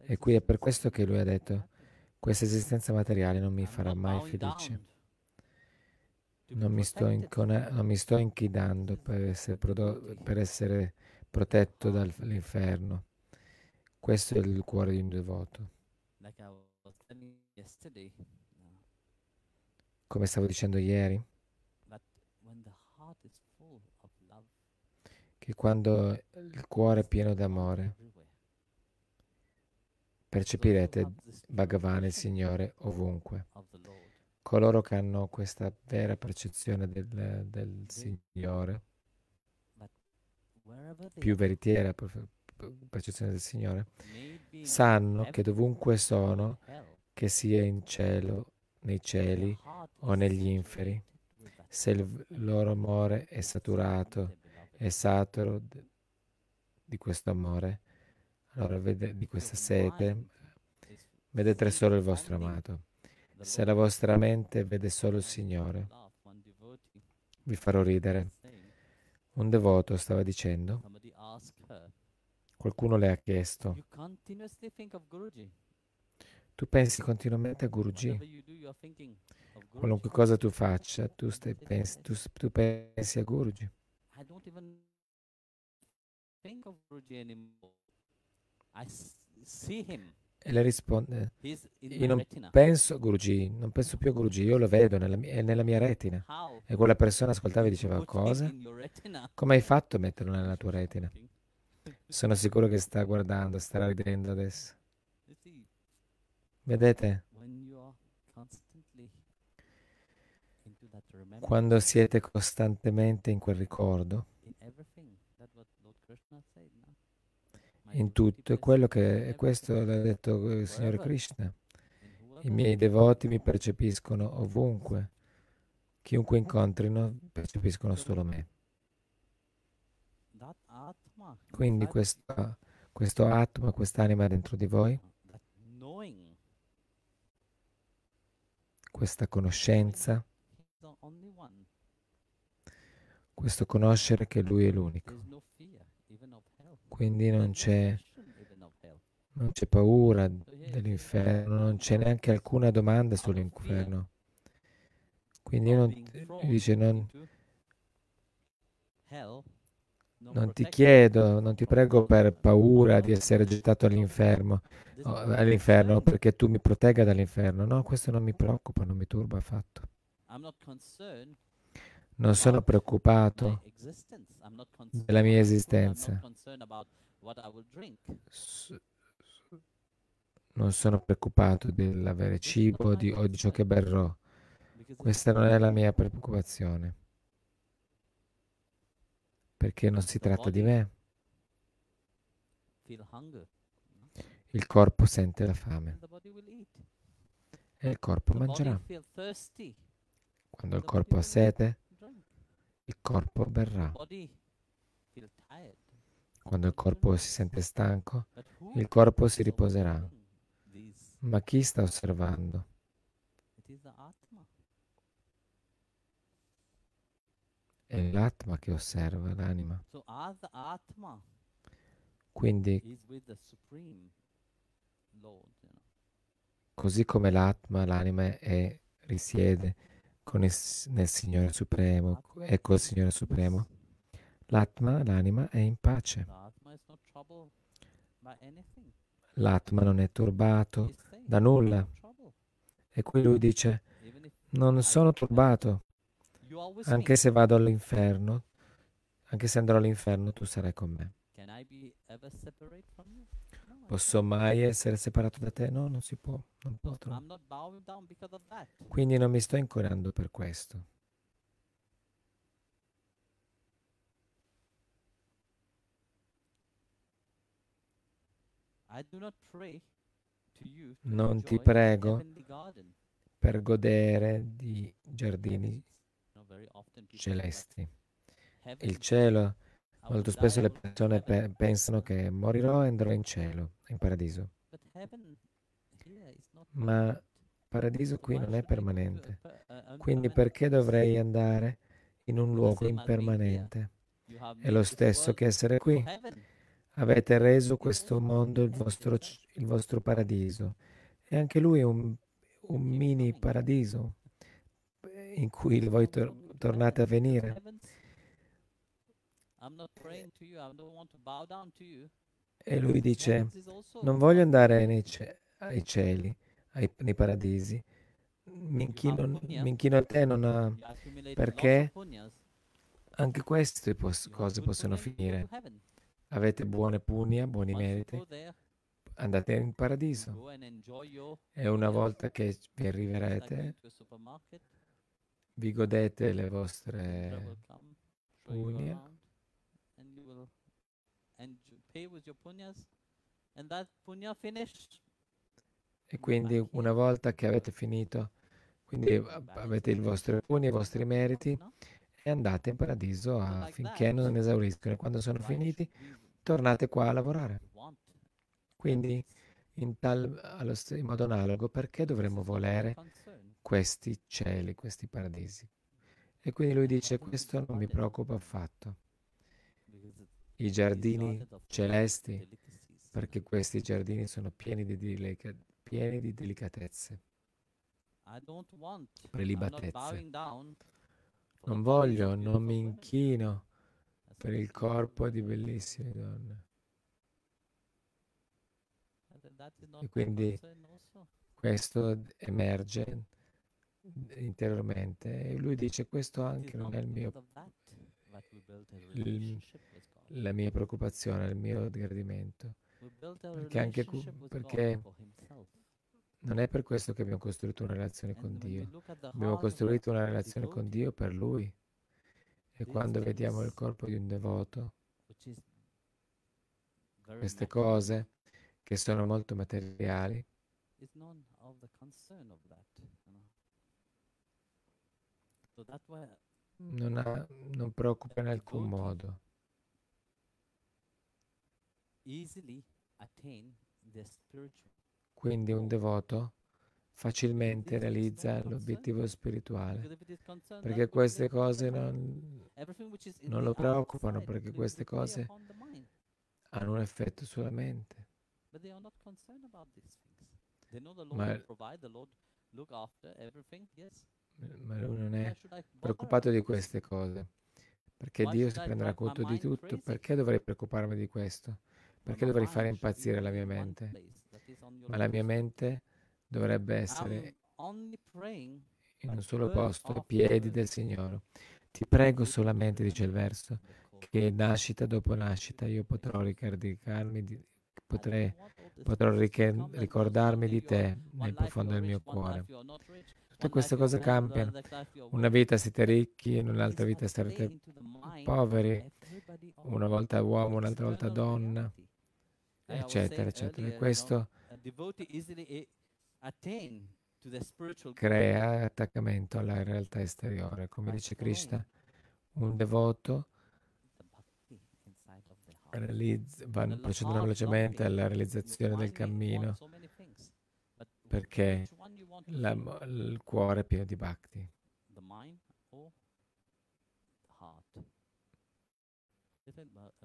E qui è per questo che lui ha detto. Questa esistenza materiale non mi farà mai felice. Non mi sto, incona- non mi sto inchidando per essere, prodo- per essere protetto dall'inferno. Questo è il cuore di un devoto. Uh, Come stavo dicendo ieri, che quando il cuore è pieno d'amore. Percepirete Bhagavan, il Signore, ovunque. Coloro che hanno questa vera percezione del, del Signore, più veritiera per- per- percezione del Signore, sanno che dovunque sono, che sia in cielo, nei cieli o negli inferi, se il loro amore è saturato e saturo di questo amore, allora vede, di questa sete, Is vedete solo il vostro amato. Se la vostra mente vede solo il Signore, vi farò ridere. Un devoto stava dicendo, qualcuno le ha chiesto, tu pensi continuamente a Guruji? Qualunque cosa tu faccia, tu, stai, pensi, tu, tu pensi a Guruji. I don't even think of Guruji anymore. E le risponde, io non penso a Guruji, non penso più a Guruji, io lo vedo nella mia, è nella mia retina. E quella persona ascoltava e diceva, cosa? Come hai fatto a metterlo nella tua retina? Sono sicuro che sta guardando, starà ridendo adesso. Vedete? Quando siete costantemente in quel ricordo, in everything, that's what Lord Krishna said. No? My in tutto, è perceive quello che, questo l'ha detto il Signore Krishna. I miei devoti mi percepiscono ovunque. Chiunque incontrino percepiscono solo me. Quindi inside questo, questo atma, quest'anima dentro di voi, knowing, questa conoscenza, questo conoscere che Lui è l'unico. There's no fear, even of hell. Quindi non c'è, non c'è paura dell'inferno, non c'è neanche alcuna domanda sull'inferno. Quindi non, dice, non, non ti chiedo, non ti prego per paura di essere gettato all'inferno, all'inferno perché tu mi protegga dall'inferno. No, questo non mi preoccupa, non mi turba affatto. I'm not concerned Non sono preoccupato della mia esistenza. Non sono preoccupato dell'avere cibo di- o di ciò che berrò. Questa non è la mia preoccupazione, perché non si tratta di me. Il corpo sente la fame e il corpo mangerà. Quando il corpo ha sete. Il corpo berrà. Quando il corpo si sente stanco, il corpo si riposerà. Ma chi sta osservando? È l'atma che osserva l'anima. Quindi, così come l'atma, l'anima è, risiede il nel Signore Supremo e col Signore. Supremo, l'atma, l'anima è in pace. L'atma non è turbato da "I'm nulla. not troubled." E qui lui dice, non sono turbato, anche se vado all'inferno, anche se andrò all'inferno, tu sarai con me. Posso mai essere separato da te? No, non si può, non potrò. Quindi non mi sto incoraggiando per questo. Non ti prego per godere di giardini celesti. Il cielo, will molto spesso le persone pe- pensano che morirò e andrò in cielo, in paradiso. Ma permanent. paradiso So qui non è permanente. Quindi perché dovrei andare in un luogo impermanente? È lo stesso che essere qui. Avete reso questo mondo il vostro, il vostro paradiso. E anche lui è un, un mini paradiso in cui voi tor- tornate a venire. E lui dice, non voglio andare nei, ce- ai cieli, ai- nei paradisi. Mi inchino, mi inchino a te, non ha- perché anche queste pos- cose possono finire. Avete buone punia, buoni meriti, andate in paradiso. E una volta che vi arriverete, vi godete le vostre will come, show you punya. around, and you will pay with your punyas. And that punya finished, E quindi una volta che avete finito, quindi avete il vostro puni, i vostri meriti e andate in paradiso affinché non esauriscono. E quando sono finiti, tornate qua a lavorare. Quindi in, tal, allo in modo analogo, perché dovremmo volere questi cieli, questi paradisi? E quindi lui dice, questo non mi preoccupa affatto. I giardini celesti, perché questi giardini sono pieni di, delica- pieni di delicatezze. Prelibatezze. Non voglio, non mi inchino per il corpo di bellissime donne. E quindi questo emerge interiormente e lui dice questo anche non è il mio, il-. La mia preoccupazione, il mio gradimento. Perché anche cu- perché. Non è per questo che abbiamo costruito una relazione con Dio. Abbiamo costruito una relazione con Dio per Lui. E quando vediamo il corpo di un devoto, queste cose che sono molto materiali, non, ha- non preoccupa in alcun modo. Quindi un devoto facilmente realizza l'obiettivo spirituale, perché queste cose non, non lo preoccupano, perché queste cose hanno un effetto sulla mente. Ma-. Ma lui non è preoccupato di queste cose, perché Dio si prenderà conto di tutto. Perché dovrei preoccuparmi di questo? Perché dovrei fare impazzire la mia mente? Ma la mia mente dovrebbe essere in un solo posto, ai piedi del Signore. Ti prego solamente, dice il verso, che nascita dopo nascita io potrò ricaricarmi, di, potrei, potrò ricordarmi di te nel profondo del mio cuore. Tutte queste cose cambiano. Una vita siete ricchi, in un'altra vita sarete poveri, una volta uomo, un'altra volta donna, reality. Like I was eccetera, saying eccetera. E questo crea attaccamento alla realtà esteriore. Come dice Krishna, un devoto realizza- heart velocemente alla realizzazione del cammino perché la- il cuore è pieno di bhakti.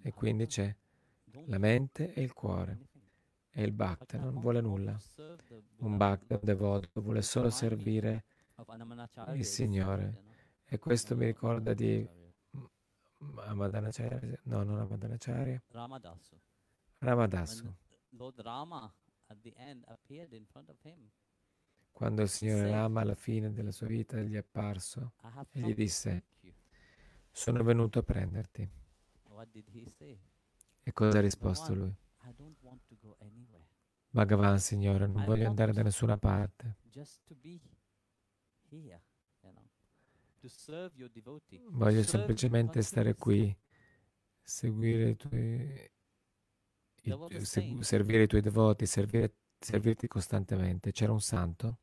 E quindi c'è la mente e il cuore. E il bhakta non vuole nulla. Un bhakta, devoto, vuole solo servire il Signore. E questo mi ricorda di Amadhanacharya, no, non Amadhanacharya, Ramadasu. Ramadasu. Quando il Signore Rama alla fine della sua vita gli è apparso e gli disse, sono venuto a prenderti. What did he say? E cosa ha risposto lui? Bhagavan, Signore, non voglio andare da nessuna parte. Voglio semplicemente stare qui, seguire i tuoi, i servire i tuoi devoti, servire- servirti costantemente. C'era un santo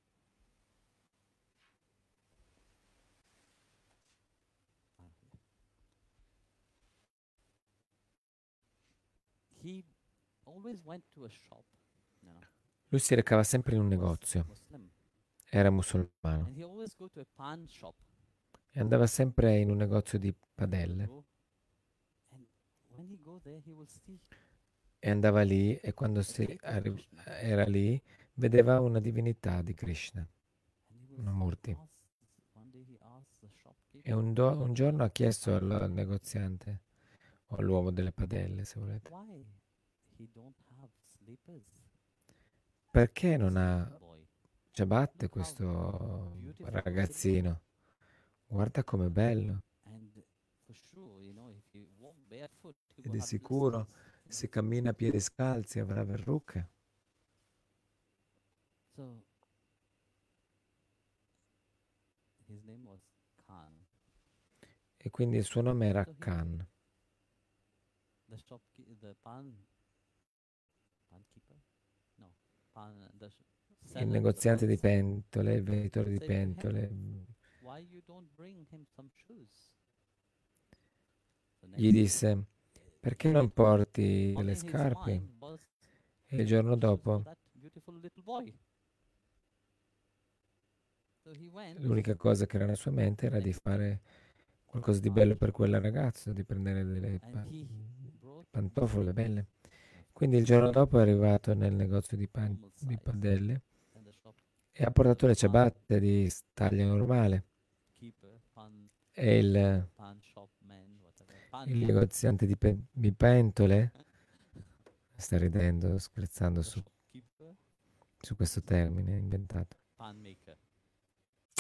He always went to a shop, you know. Lui si recava sempre in un negozio, era musulmano. E andava sempre in un negozio di padelle. E andava lì e quando si arri- era lì vedeva una divinità di Krishna. Una murti. E un, do- un giorno ha chiesto al negoziante o all'uomo delle padelle, se volete, perché non ha ciabatte questo ragazzino? Guarda com'è bello. E di have sicuro se cammina a piedi scalzi avrà verruche. E quindi il suo nome era Khan. The shopkeeper, the pan, pan keeper, no, pan, the sh- Il negoziante di pentole, il venditore di pentole, gli disse, perché non porti delle scarpe? E il giorno dopo l'unica cosa che era nella sua mente era di fare qualcosa di bello per quel ragazzo, di prendere delle pantofole belle. Quindi il giorno dopo è arrivato nel negozio di, pan- di padelle e ha portato le ciabatte di taglio normale e il, il negoziante di, pe- di pentole sta ridendo, scherzando su, su questo termine inventato.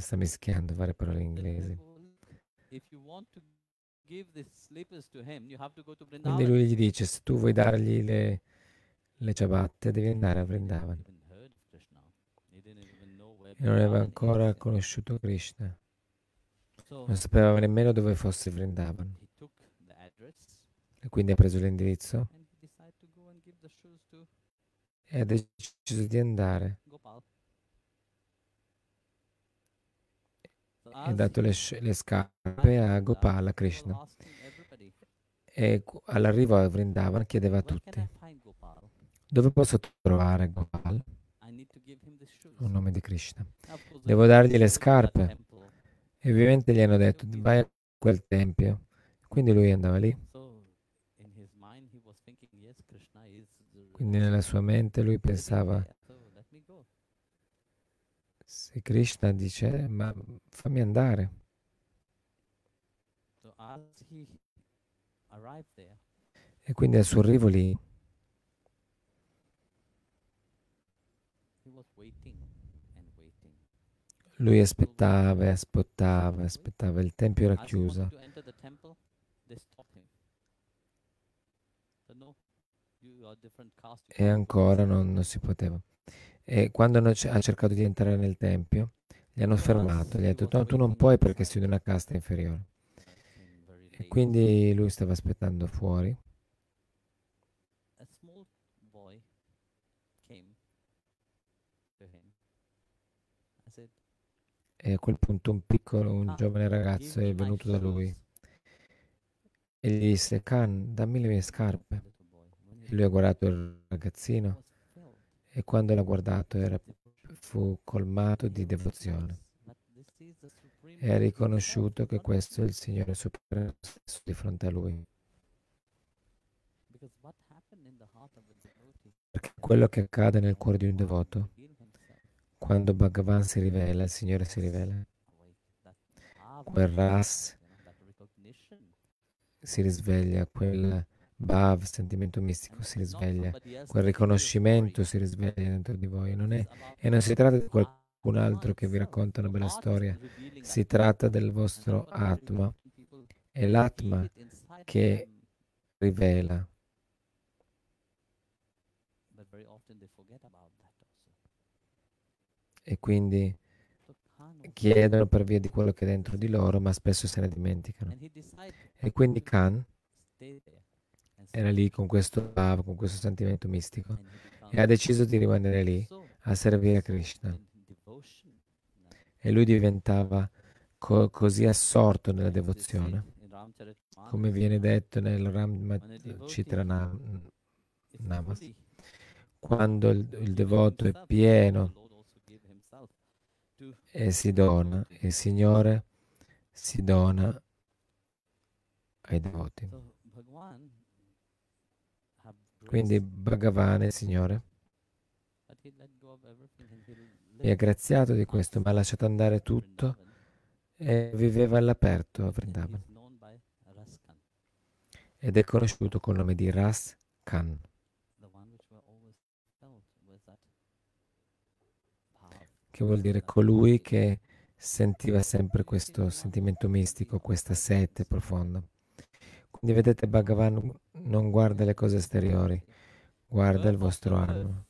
Sta mischiando varie parole inglesi. Quindi lui gli dice, se tu vuoi dargli le, le ciabatte, devi andare a Vrindavan. E non aveva ancora conosciuto Krishna. Non sapeva nemmeno dove fosse Vrindavan. E quindi ha preso l'indirizzo e ha deciso di andare. Gopal. So E dato le, le scarpe a Gopala Krishna. E all'arrivo a Vrindavan chiedeva a tutti, dove posso trovare Gopal? Un nome di Krishna. Devo dargli le scarpe. E ovviamente gli hanno detto, vai a quel tempio. Quindi lui andava lì. Quindi nella sua mente lui pensava, there, so let me go. Se Krishna dice, ma fammi andare. E quindi al suo arrivo lì, lui aspettava e aspettava, aspettava. Il tempio era chiuso. E ancora inside." non, non si poteva. E quando hanno ha cercato di entrare nel tempio, gli hanno fermato. Gli ha detto, no, tu non puoi perché sei di una casta inferiore. E quindi lui stava aspettando fuori. E a quel punto un piccolo, un "Ah, giovane ragazzo è venuto da lui shoes." e gli disse, Khan, dammi le mie scarpe. E lui ha guardato il ragazzino e quando l'ha guardato era, fu colmato di devozione. E ha riconosciuto che questo è il Signore Supremo di fronte a lui. Perché quello che accade nel cuore di un devoto, quando Bhagavan si rivela, il Signore si rivela, quel ras si risveglia, quel bhav, sentimento mistico, si risveglia, quel riconoscimento si risveglia dentro di voi. Non è, e non si tratta di qualcun altro che vi racconta una bella storia, si tratta del vostro Atma. È l'Atma che rivela. E quindi chiedono per via di quello che è dentro di loro, ma spesso se ne dimenticano. E quindi Khan era lì con questo con questo sentimento mistico e ha deciso di rimanere lì a servire Krishna. E lui diventava co- così assorto nella devozione, come viene detto nel Ram Chitra Namas. Quando il, il devoto è pieno e si dona, il Signore si dona ai devoti. Quindi Bhagavan, il Signore, è graziato di questo, ma ha lasciato andare tutto e viveva all'aperto a Vrindavan. Ed è conosciuto col nome di Ras Khan. Che vuol dire colui che sentiva sempre questo sentimento mistico, questa sete profonda. Quindi vedete, Bhagavan non guarda le cose esteriori, guarda il vostro animo.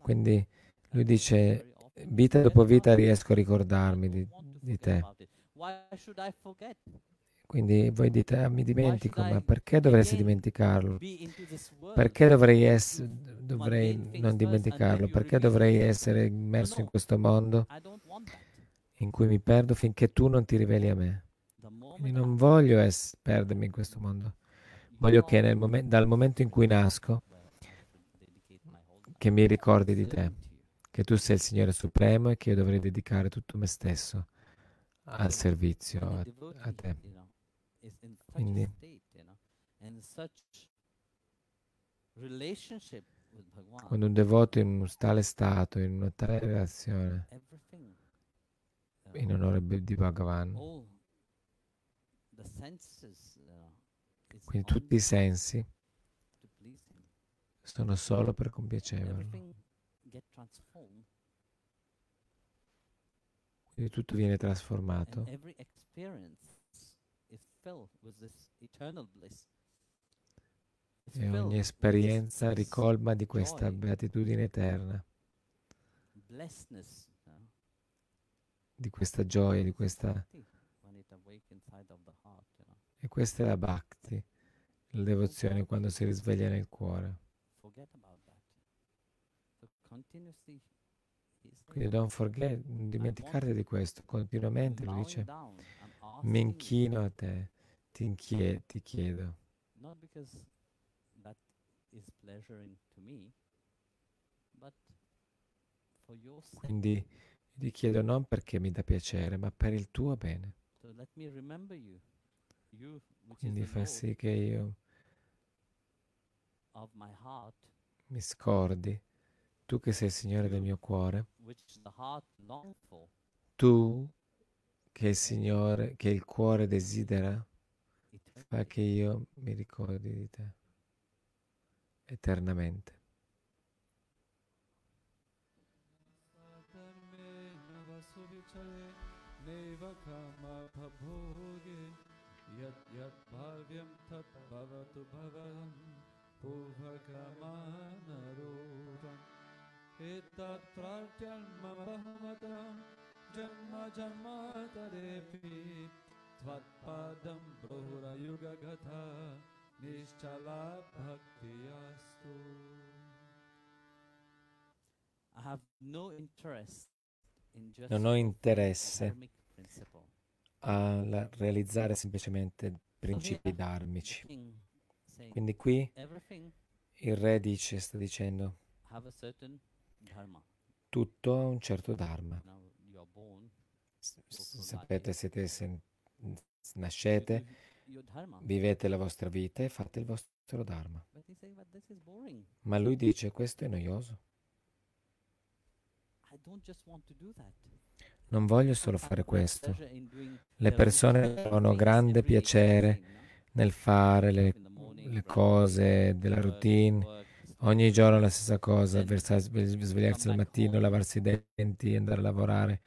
Quindi lui dice, vita dopo vita riesco a ricordarmi di, di te. Quindi voi dite, ah, mi dimentico, ma perché dovresti dimenticarlo? Perché dovrei, ess- dovrei non dimenticarlo? Perché dovrei essere immerso in questo mondo in cui mi perdo finché tu non ti riveli a me? Quindi non voglio es- perdermi in questo mondo. Voglio che momen- dal momento in cui nasco, che mi ricordi di te, che tu sei il Signore Supremo e che io dovrei dedicare tutto me stesso al servizio a, a te. Quindi quando un devoto è in un tale stato, in una tale relazione, in onore di Bhagavan, quindi tutti i sensi sono solo per compiacerlo. Quindi tutto viene trasformato. E ogni esperienza ricolma di questa beatitudine eterna, di questa gioia, di questa... E questa è la bhakti, la devozione quando si risveglia nel cuore. Quindi don't forget, non dimenticarti di questo, continuamente lui dice, mi inchino a te, ti, inchie- ti chiedo. Quindi ti chiedo non perché mi dà piacere, ma per il tuo bene. Quindi fa sì che io mi scordi, tu che sei il Signore del mio cuore, tu che il Signore, che il cuore desidera, fa che io mi ricordi di te eternamente. Pratyam mamahamatam Janma janmatarepi Tvatpadam brahura yuga gatha Nischala bhaktiyastu I have no interest in just Non ho interesse. A realizzare semplicemente principi dharmici. Quindi qui il re dice, sta dicendo, tutto ha un certo dharma. Sapete, siete, sen- nascete, vivete la vostra vita e fate il vostro dharma. Ma lui dice questo è noioso. Non voglio solo fare questo. Le persone trovano things grande piacere nel fare le, le cose della routine, ogni giorno la stessa cosa, svegliarsi al mattino, lavarsi i denti, andare a lavorare,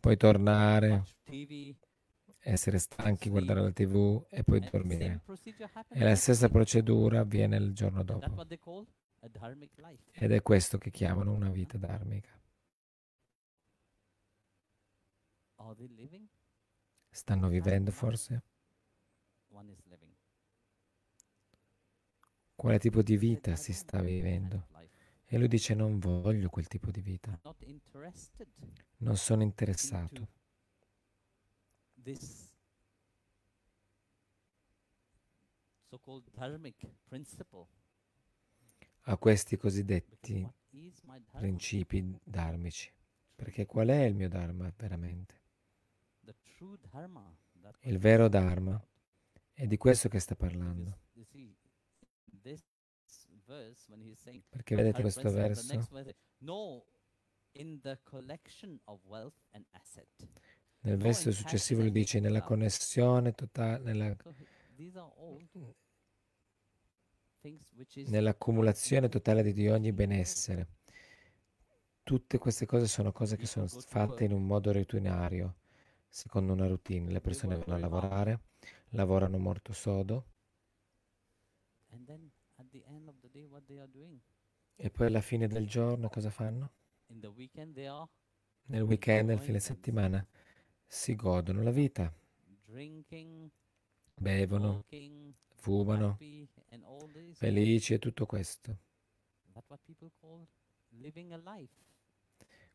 poi tornare, essere stanchi, guardare la tv e poi dormire. E la stessa procedura avviene il giorno dopo. Ed è questo che chiamano una vita dharmica. Stanno vivendo forse? Quale tipo di vita "I si sta vivendo? E lui dice non voglio quel tipo di vita, non sono interessato. a questi cosiddetti principi dharmici. Perché qual è il mio dharma veramente? The true dharma. That's what Il vero dharma è di questo che sta parlando. Perché vedete questo verso? Nel verso successivo lui dice nella connessione totale, nella, nell'accumulazione totale di ogni benessere. Tutte queste cose sono cose che sono fatte in un modo rutinario, secondo una routine. Le persone vanno a lavorare, lavorano molto sodo. E poi alla fine del giorno cosa fanno? Nel weekend, nel fine settimana si godono la vita, bevono, fumano, felici e tutto questo.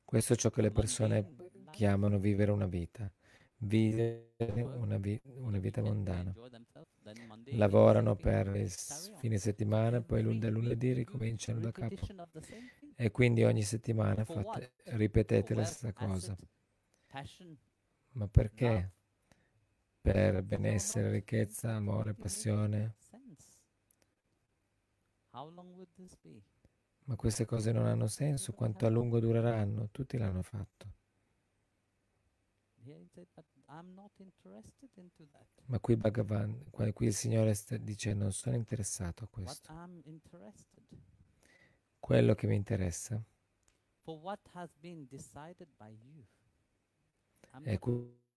Questo è ciò che le persone chiamano vivere una vita, vivere una, vi- una vita they mondana. Lavorano per il fine settimana, poi lun- da lunedì ricominciano da capo. E quindi ogni settimana fate, ripetete la stessa cosa. Ma perché? Per benessere, ricchezza, amore, passione. Ma queste cose non hanno senso. Quanto a lungo dureranno? Tutti l'hanno fatto. Here it said, but I'm not interested into that. Ma qui Bhagavan, qui il Signore sta dicendo non sono interessato a questo. Quello che mi interessa è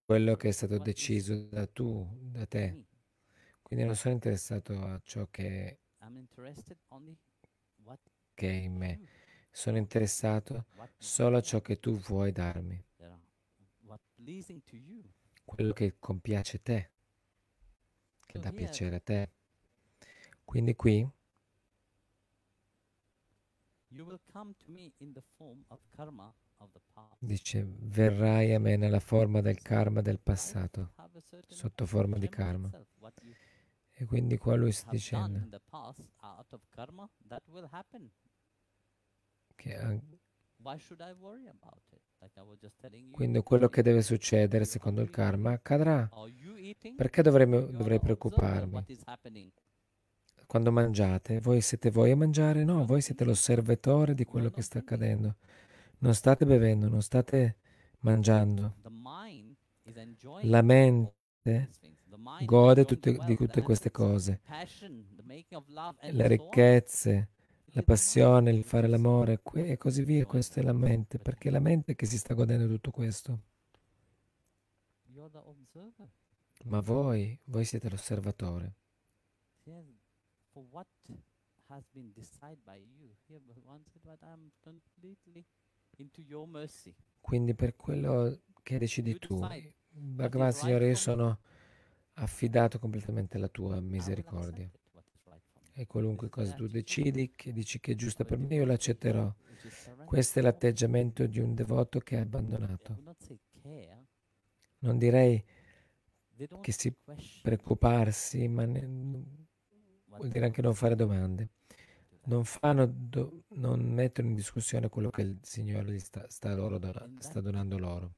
quello che è stato deciso da tu, da te. Quindi non sono interessato a ciò che, che è in me. Sono interessato solo a ciò che tu vuoi darmi. There are- what pleasing to you. Quello che compiace te, che So dà piacere a te. Quindi qui dice verrai a me nella forma del karma del passato, sotto forma di karma. E quindi qua lui sta dicendo che an- Quindi quello che deve succedere secondo il karma accadrà. Eating? Perché dovrei observer preoccuparmi? Quando mangiate, voi siete voi a mangiare? No, voi siete l'osservatore di quello che sta accadendo. Non state bevendo, non state mangiando. La mente gode tutte- di tutte queste cose. le ricchezze, la passione, il fare l'amore e così via. Questa è la mente, perché è la mente che si sta godendo tutto questo. Ma voi, voi siete l'osservatore. Quindi per quello che decidi tu, Bhagavan, Signore, io sono affidato completamente alla tua misericordia. E qualunque cosa tu attitude decidi, che dici che è giusta per me, io l'accetterò. Questo è l'atteggiamento di un devoto che è abbandonato. Non direi che si preoccuparsi, ma ne- vuol dire anche non fare domande. non fanno, do- non mettono in discussione quello che il Signore sta, sta loro sta donando loro.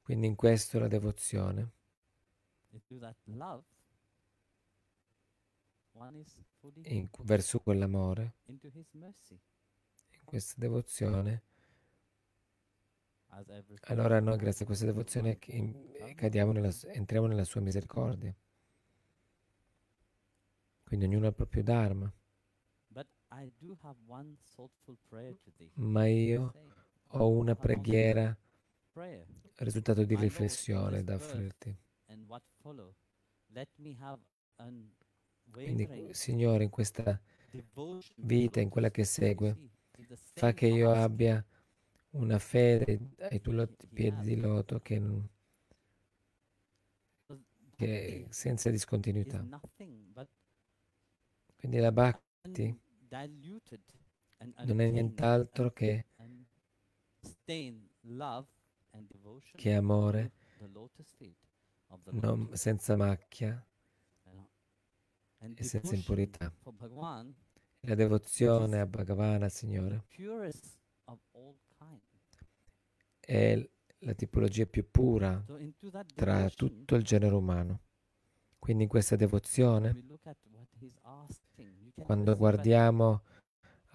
Quindi in questo la devozione into that love, one is fully in- verso quell'amore, in questa devozione, allora noi grazie a questa devozione nella, entriamo nella sua misericordia. Quindi ognuno ha il proprio Dharma, ma io ho una preghiera, risultato di riflessione da offrirti. Quindi, Signore, in questa vita, in quella che segue, fa che io abbia una fede ai tuoi piedi di loto che, che senza is discontinuità. Quindi la bhakti non è nient'altro che, che amore non- senza macchia e senza impurità. La devozione a Signore, of all kind. è la tipologia più pura tra tutto il genere umano. Quindi in questa devozione, quando guardiamo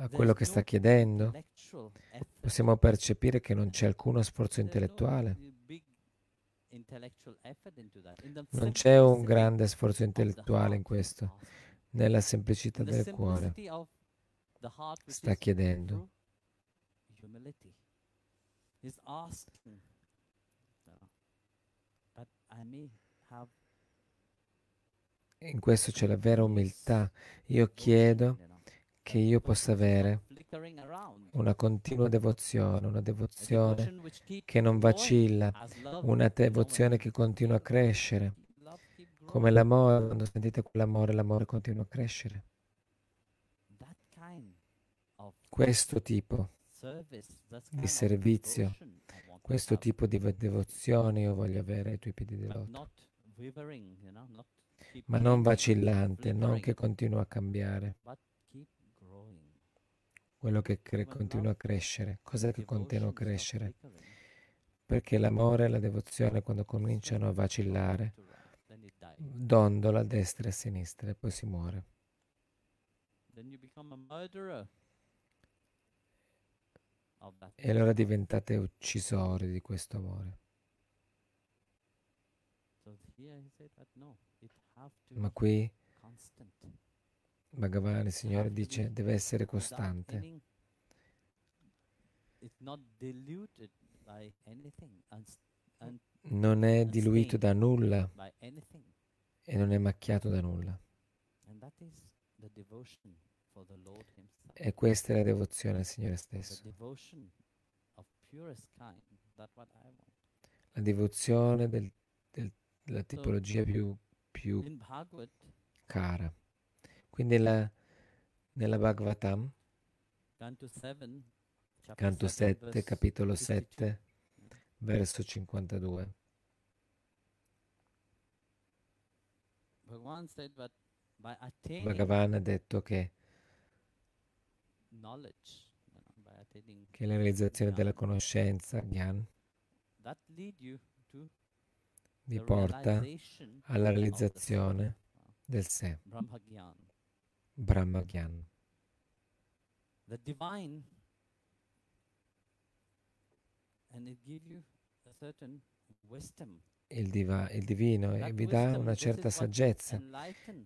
a quello che sta chiedendo, possiamo percepire che non c'è alcuno sforzo intellettuale, big intellectual effort into that. In the non c'è un grande sforzo intellettuale in questo, nella semplicità del cuore. Sta chiedendo. In questo c'è la vera umiltà. Io chiedo che io possa avere una continua devozione, una devozione che non vacilla, una devozione che continua a crescere. Come l'amore, quando sentite quell'amore, l'amore continua a crescere. Questo tipo, di servizio, questo tipo di vo- devozione io voglio avere ai tuoi piedi di loto. Ma non vacillante, non che continua a cambiare. Quello che cre- continua a crescere. Cos'è che continua a crescere? Perché l'amore e la devozione, quando cominciano a vacillare, dondola a destra e a sinistra e poi si muore. E allora diventate uccisori di questo amore. Ma qui. Bhagavan, il Signore, dice, deve essere costante. Non è diluito da nulla e non è macchiato da nulla. E questa è la devozione al Signore stesso. La devozione del- del- della tipologia più, più cara. Quindi la- nella Bhagavatam, Canto 7, chapter canto 7, 7, verse capitolo 52. 7, verso 52. Bhagavan ha detto che, che la realizzazione della conoscenza, Gyan, vi porta alla realizzazione del sé, Brahma Gyan. The divine, and it give you a certain wisdom. Il, diva- il divino e That vi dà una certa saggezza.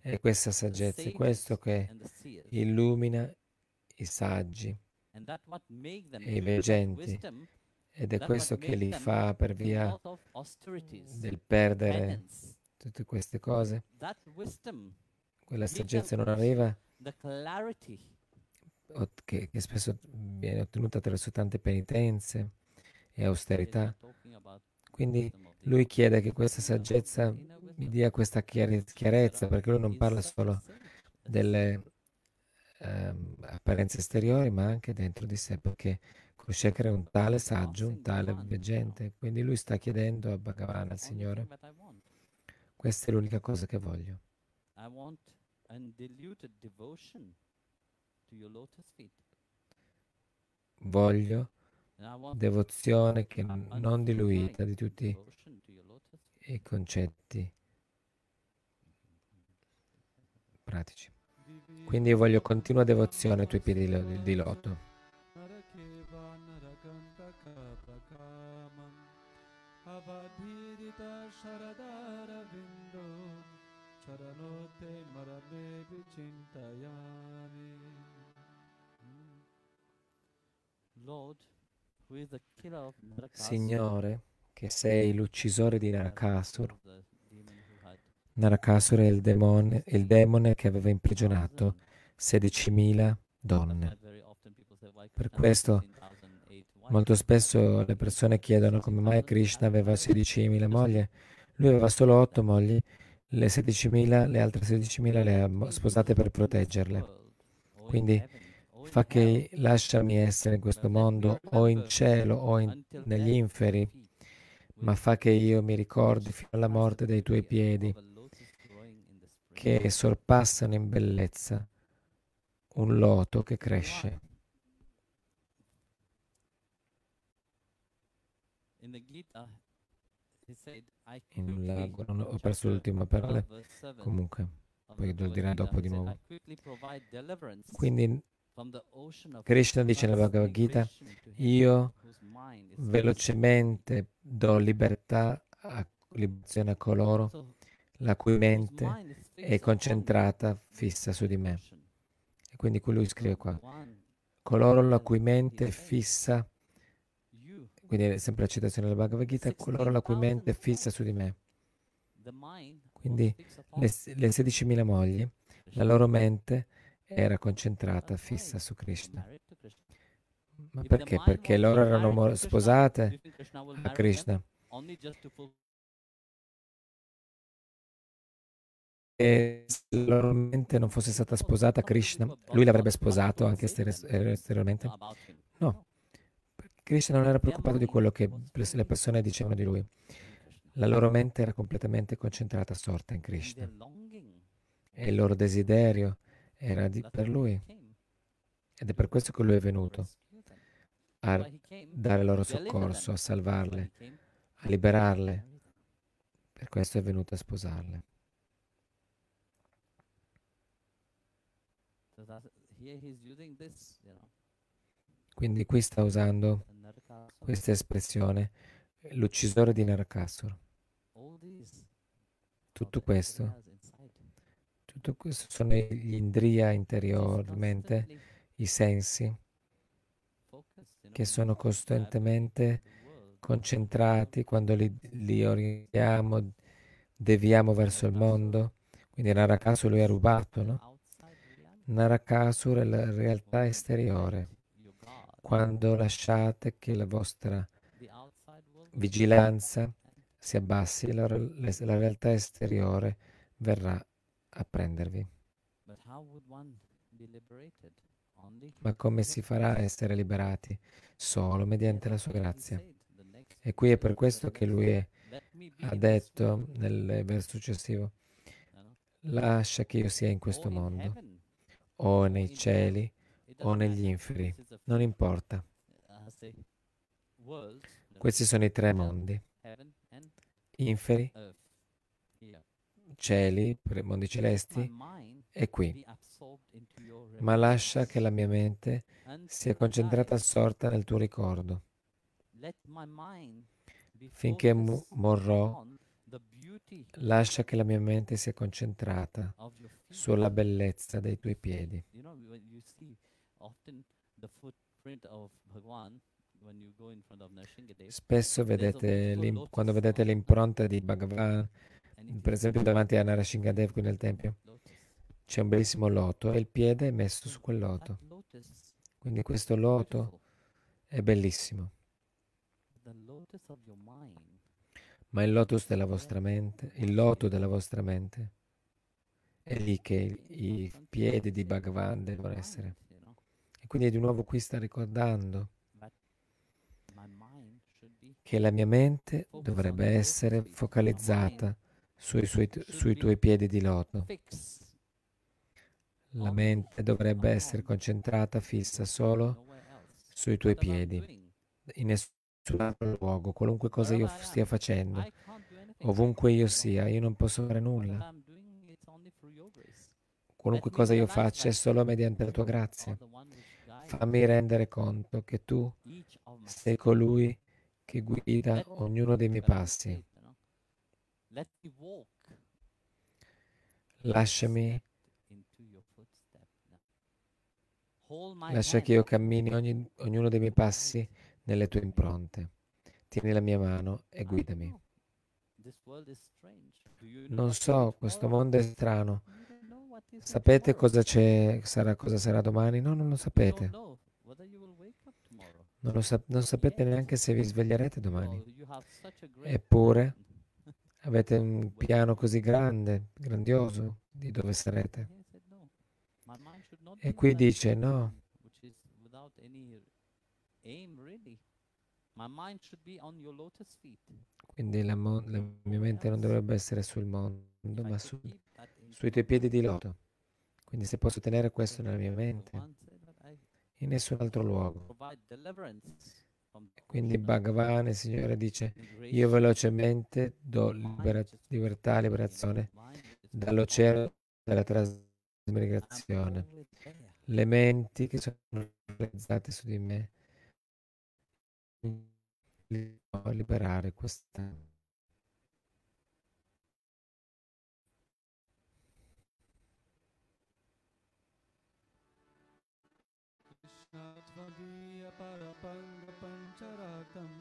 E questa saggezza è questo che illumina i saggi e i veggenti ed è questo che li fa per via del perdere tutte queste cose. Quella them saggezza non arriva che, che spesso viene ottenuta attraverso tante penitenze e austerità. Quindi lui chiede che questa saggezza mi dia questa chiare- chiarezza, perché lui non parla solo delle ehm, apparenze esteriori, ma anche dentro di sé, perché Kushekara è un tale saggio, un tale veggente. Quindi lui sta chiedendo a Bhagavan, al Signore, questa è l'unica cosa che voglio. Undiluted devotion to your lotus feet. Voglio devozione che non diluita di tutti i concetti pratici. Quindi io voglio continua devozione ai tuoi piedi di di loto. Avadhirita sharadara vindo Charanote marame vichintayami Lord, who is the killer of Narakasura, Signore, che sei l'uccisore di Narakasur. Narakasura è il demone, il demone che aveva imprigionato 16.000 donne. Per questo 16,008 wives? molto spesso le persone chiedono come mai Krishna aveva 16.000 mogli. Lui aveva solo 8 mogli, le 16.000, le altre 16.000 le ha sposate per proteggerle. Quindi fa che lasciami essere in questo mondo o in cielo o in- negli inferi, ma fa che io mi ricordi fino alla morte dei tuoi piedi che sorpassano in bellezza un loto che cresce. In the Gita, largo, non ho perso l'ultima parola, comunque, poi lo dirà dopo di nuovo. "I quickly provide deliverance Quindi Krishna dice nella Bhagavad Gita, io velocemente do libertà, a, liberazione a coloro la cui mente è concentrata, fissa su di me. E quindi qui lui scrive qua, coloro la cui mente è fissa, quindi è sempre la citazione della Bhagavad Gita, coloro la cui mente è fissa su di me. Quindi le, le 16.000 mogli, la loro mente era concentrata, fissa su Krishna. Ma perché? Perché loro erano sposate a Krishna. E se la loro mente non fosse stata sposata a Krishna, lui l'avrebbe sposato anche esteriormente? No, Krishna non era preoccupato di quello che le persone dicevano di lui. La loro mente era completamente concentrata, assorta in Krishna. E il loro desiderio era di- per lui. Ed è per questo che lui è venuto, a dare loro soccorso, a salvarle, a liberarle. Per questo è venuto a sposarle. Quindi qui sta usando. Questa espressione, l'uccisore di Narakasur. Tutto questo, tutto questo sono gli indriya interiormente, i sensi che sono costantemente concentrati quando li, li orientiamo, deviamo verso il mondo. Quindi Narakasur lui ha rubato, no? Narakasur è la realtà esteriore. Quando lasciate che la vostra vigilanza si abbassi, la, la- la realtà esteriore verrà a prendervi. Ma come si farà a essere liberati? Solo mediante la sua grazia. E qui è per questo che lui è- ha detto nel verso successivo, lascia che io sia in questo mondo, o nei cieli, o negli inferi. Non importa. know, Questi sono i tre mondi. Inferi, cieli, mondi celesti e qui. Ma lascia che la mia mente sia concentrata assorta nel tuo ricordo. Finché mu- morrò, lascia che la mia mente sia concentrata sulla bellezza dei tuoi piedi. Spesso vedete, quando vedete on- l'impronta di Bhagavan, per esempio davanti a Narashingadev qui nel tempio, c'è un bellissimo loto e il piede è messo su quel loto. Quindi questo loto è bellissimo. Ma il lotus della vostra mente, il loto della vostra mente, è lì che i piedi di Bhagavan devono essere. Quindi di nuovo qui sta ricordando che la mia mente dovrebbe essere focalizzata sui, suoi- sui tuoi piedi di loto. La mente dovrebbe essere concentrata, fissa solo sui tuoi piedi, in nessun altro luogo, qualunque cosa io stia facendo, ovunque io sia, io non posso fare nulla. Qualunque cosa io faccia è solo mediante la tua grazia. the one which guides Fammi rendere conto che tu sei colui che guida ognuno dei miei passi. Lasciami, lascia che io cammini ogni- ognuno dei miei passi nelle tue impronte. Tieni la mia mano e guidami. Non so, questo mondo è strano. Sapete cosa c'è, sarà, cosa sarà domani? No, non lo sapete. Non, lo sap- non sapete neanche se vi sveglierete domani. great Eppure avete un piano così grande, grandioso, di dove sarete. Here he said, "No, my mind should not E qui dice, no, quindi la, mo- la mia mente non dovrebbe essere sul mondo, ma su- sui tuoi piedi di loto. Quindi se posso tenere questo nella mia mente, in nessun altro luogo. Quindi Bhagavan, il Signore dice, io velocemente do libera- libertà, liberazione dall'oceano della trasmigrazione. Le menti che sono realizzate su di me, li liberare questa. मदीय त्वमदीयपरपङ्गपञ्चराकम्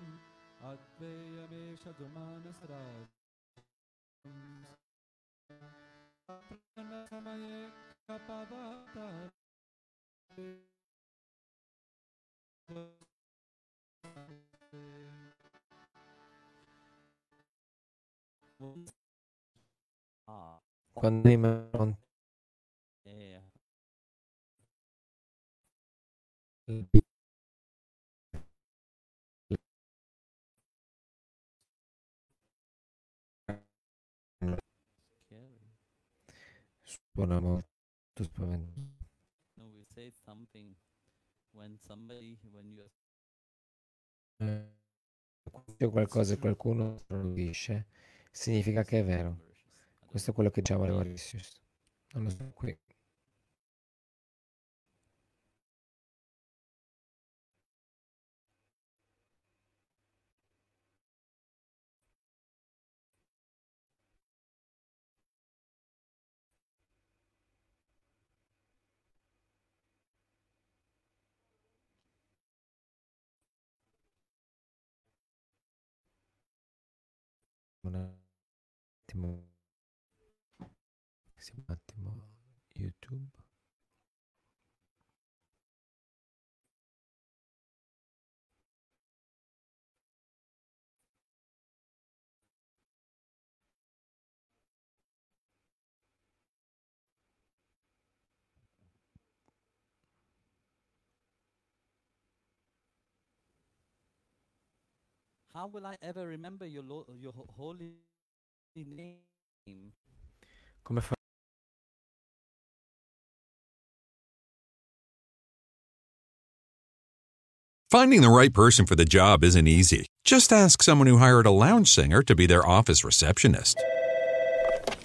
अद्वेयमेष तु मानसराजसमये कंदी में suona molto spaventoso. No, we say something when somebody, when you Eh, c'è qualcosa e qualcuno lo dice, significa che è vero. Questo è quello che diciamo alle Mauritius. Non lo so qui. Un attimo. Un attimo. YouTube. How will I ever remember your lo- your ho- holy name? Come fa? Finding the right person for the job isn't easy. Just ask someone who hired a lounge singer to be their office receptionist.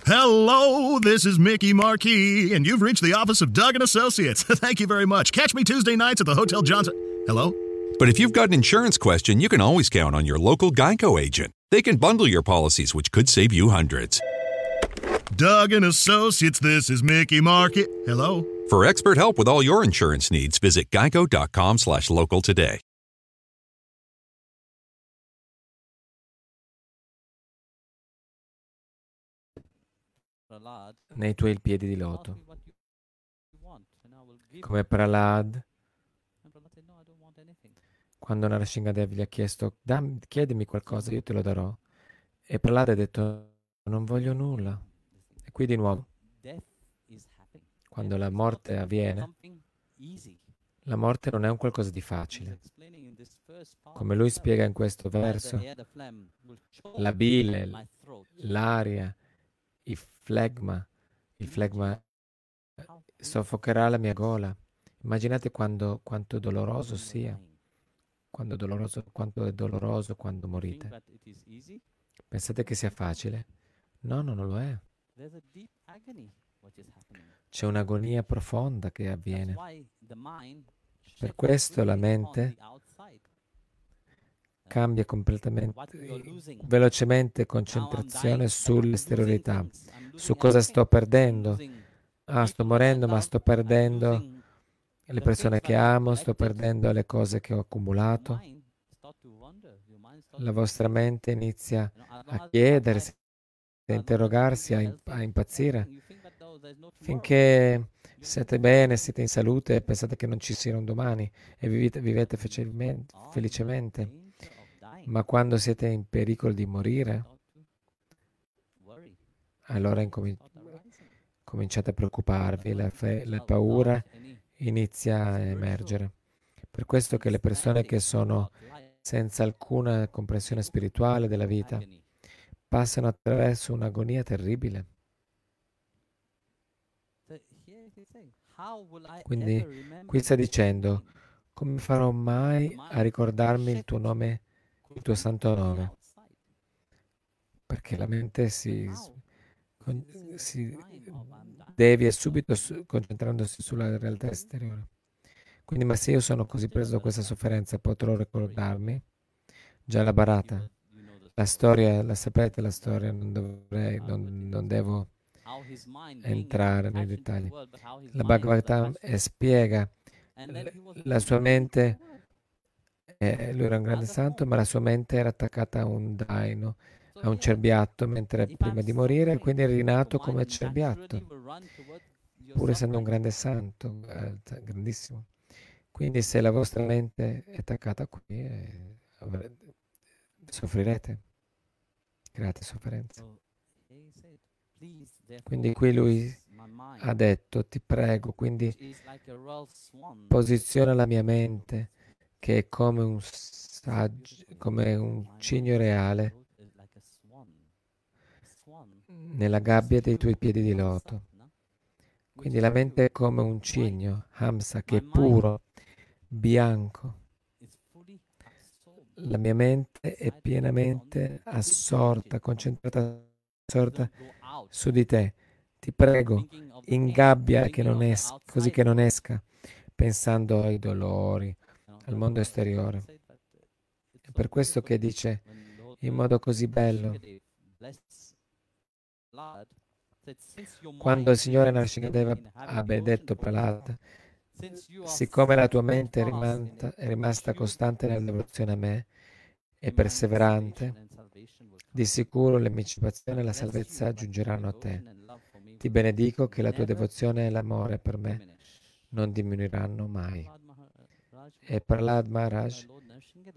Hello, this is Mickey Marquis, and you've reached the office of Doug and Associates. Thank you very much. Catch me Tuesday nights at the Hotel Johnson. Hello? But if you've got an insurance question, you can always count on your local Geico agent. They can bundle your policies, which could save you hundreds. Doug and Associates, this is Mickey Market. Hello? For expert help with all your insurance needs, visit geico.com slash local today. Nei tuoi piedi di loto. me what quando Narasimhadev gli ha chiesto, "Dammi- chiedimi qualcosa, io te lo darò. E Prahlad ha detto, non voglio nulla. E qui di nuovo, quando la morte avviene, la morte non è un qualcosa di facile. Come lui spiega in questo verso, la bile, l'aria, il flegma, il flegma soffocherà la mia gola. Immaginate quando, quanto doloroso sia, quando, doloroso, quanto è doloroso quando morite. Pensate che sia facile? No, no, non lo è. C'è un'agonia profonda che avviene. Per questo la mente cambia completamente, velocemente concentrazione sull'esteriorità, su cosa sto perdendo. Ah, sto morendo, ma sto perdendo le persone che amo, sto perdendo le cose che ho accumulato. La vostra mente inizia a chiedersi, a interrogarsi, a, impazzire, finché siete bene, siete in salute e pensate che non ci sia un domani e vivete, vivete felicemente. Ma quando siete in pericolo di morire, allora incomin- cominciate a preoccuparvi, la, fe- la paura inizia a emergere. Per questo che le persone che sono senza alcuna comprensione spirituale della vita passano attraverso un'agonia terribile. Quindi qui sta dicendo, come farò mai a ricordarmi il tuo nome, il tuo santo nome? Perché la mente si, si devia subito su- concentrandosi sulla realtà esteriore. Quindi, ma se io sono così preso da questa sofferenza, potrò ricordarmi? Già la barata, la storia, la sapete la storia, non dovrei, non, non devo entrare nei dettagli. La to eh, spiega la sua mente, eh, lui era un grande santo, ma la sua mente era attaccata a un daino, a un cerbiatto, mentre prima I'm di morire, quindi è rinato come cerbiatto, pur essendo un grande santo, eh, grandissimo. Quindi se la vostra mente è attaccata qui, eh, soffrirete. Create sofferenza. So he said, "Please, therefore, Quindi qui lui ha detto, ti prego, quindi posiziona la mia mente che è come un saggio, come un cigno reale is like a swan. A swan nella gabbia dei tuoi piedi di loto. Quindi la mente è come un cigno, Hamsa, che è puro, bianco. La mia mente è pienamente assorta, concentrata assorta su di te. Ti prego, ingabbia che non es- così che non esca, pensando ai dolori, al mondo esteriore. È per questo che dice in modo così bello, quando il Signore Narsingadeva ha benedetto Prahlada, siccome la tua mente è rimasta, è rimasta costante nella devozione a me e perseverante, di sicuro l'emancipazione e la salvezza giungeranno a te. Ti benedico che la tua devozione e l'amore per me non diminuiranno mai. E Prahlad Maharaj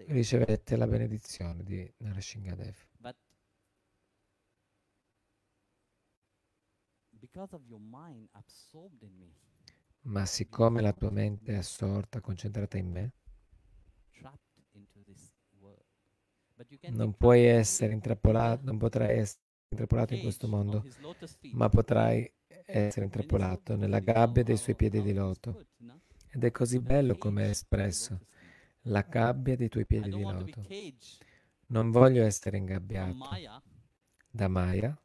ricevette la benedizione di Narashingadev. But because of your mind absorbed in me, Ma siccome la tua mente è assorta, concentrata in me, non puoi essere intrappolato, non potrai essere intrappolato in questo mondo, ma potrai essere intrappolato nella gabbia dei suoi piedi di loto. Ed è così bello come è espresso, la gabbia dei tuoi piedi di loto. Non voglio essere ingabbiato Maya, da Maya,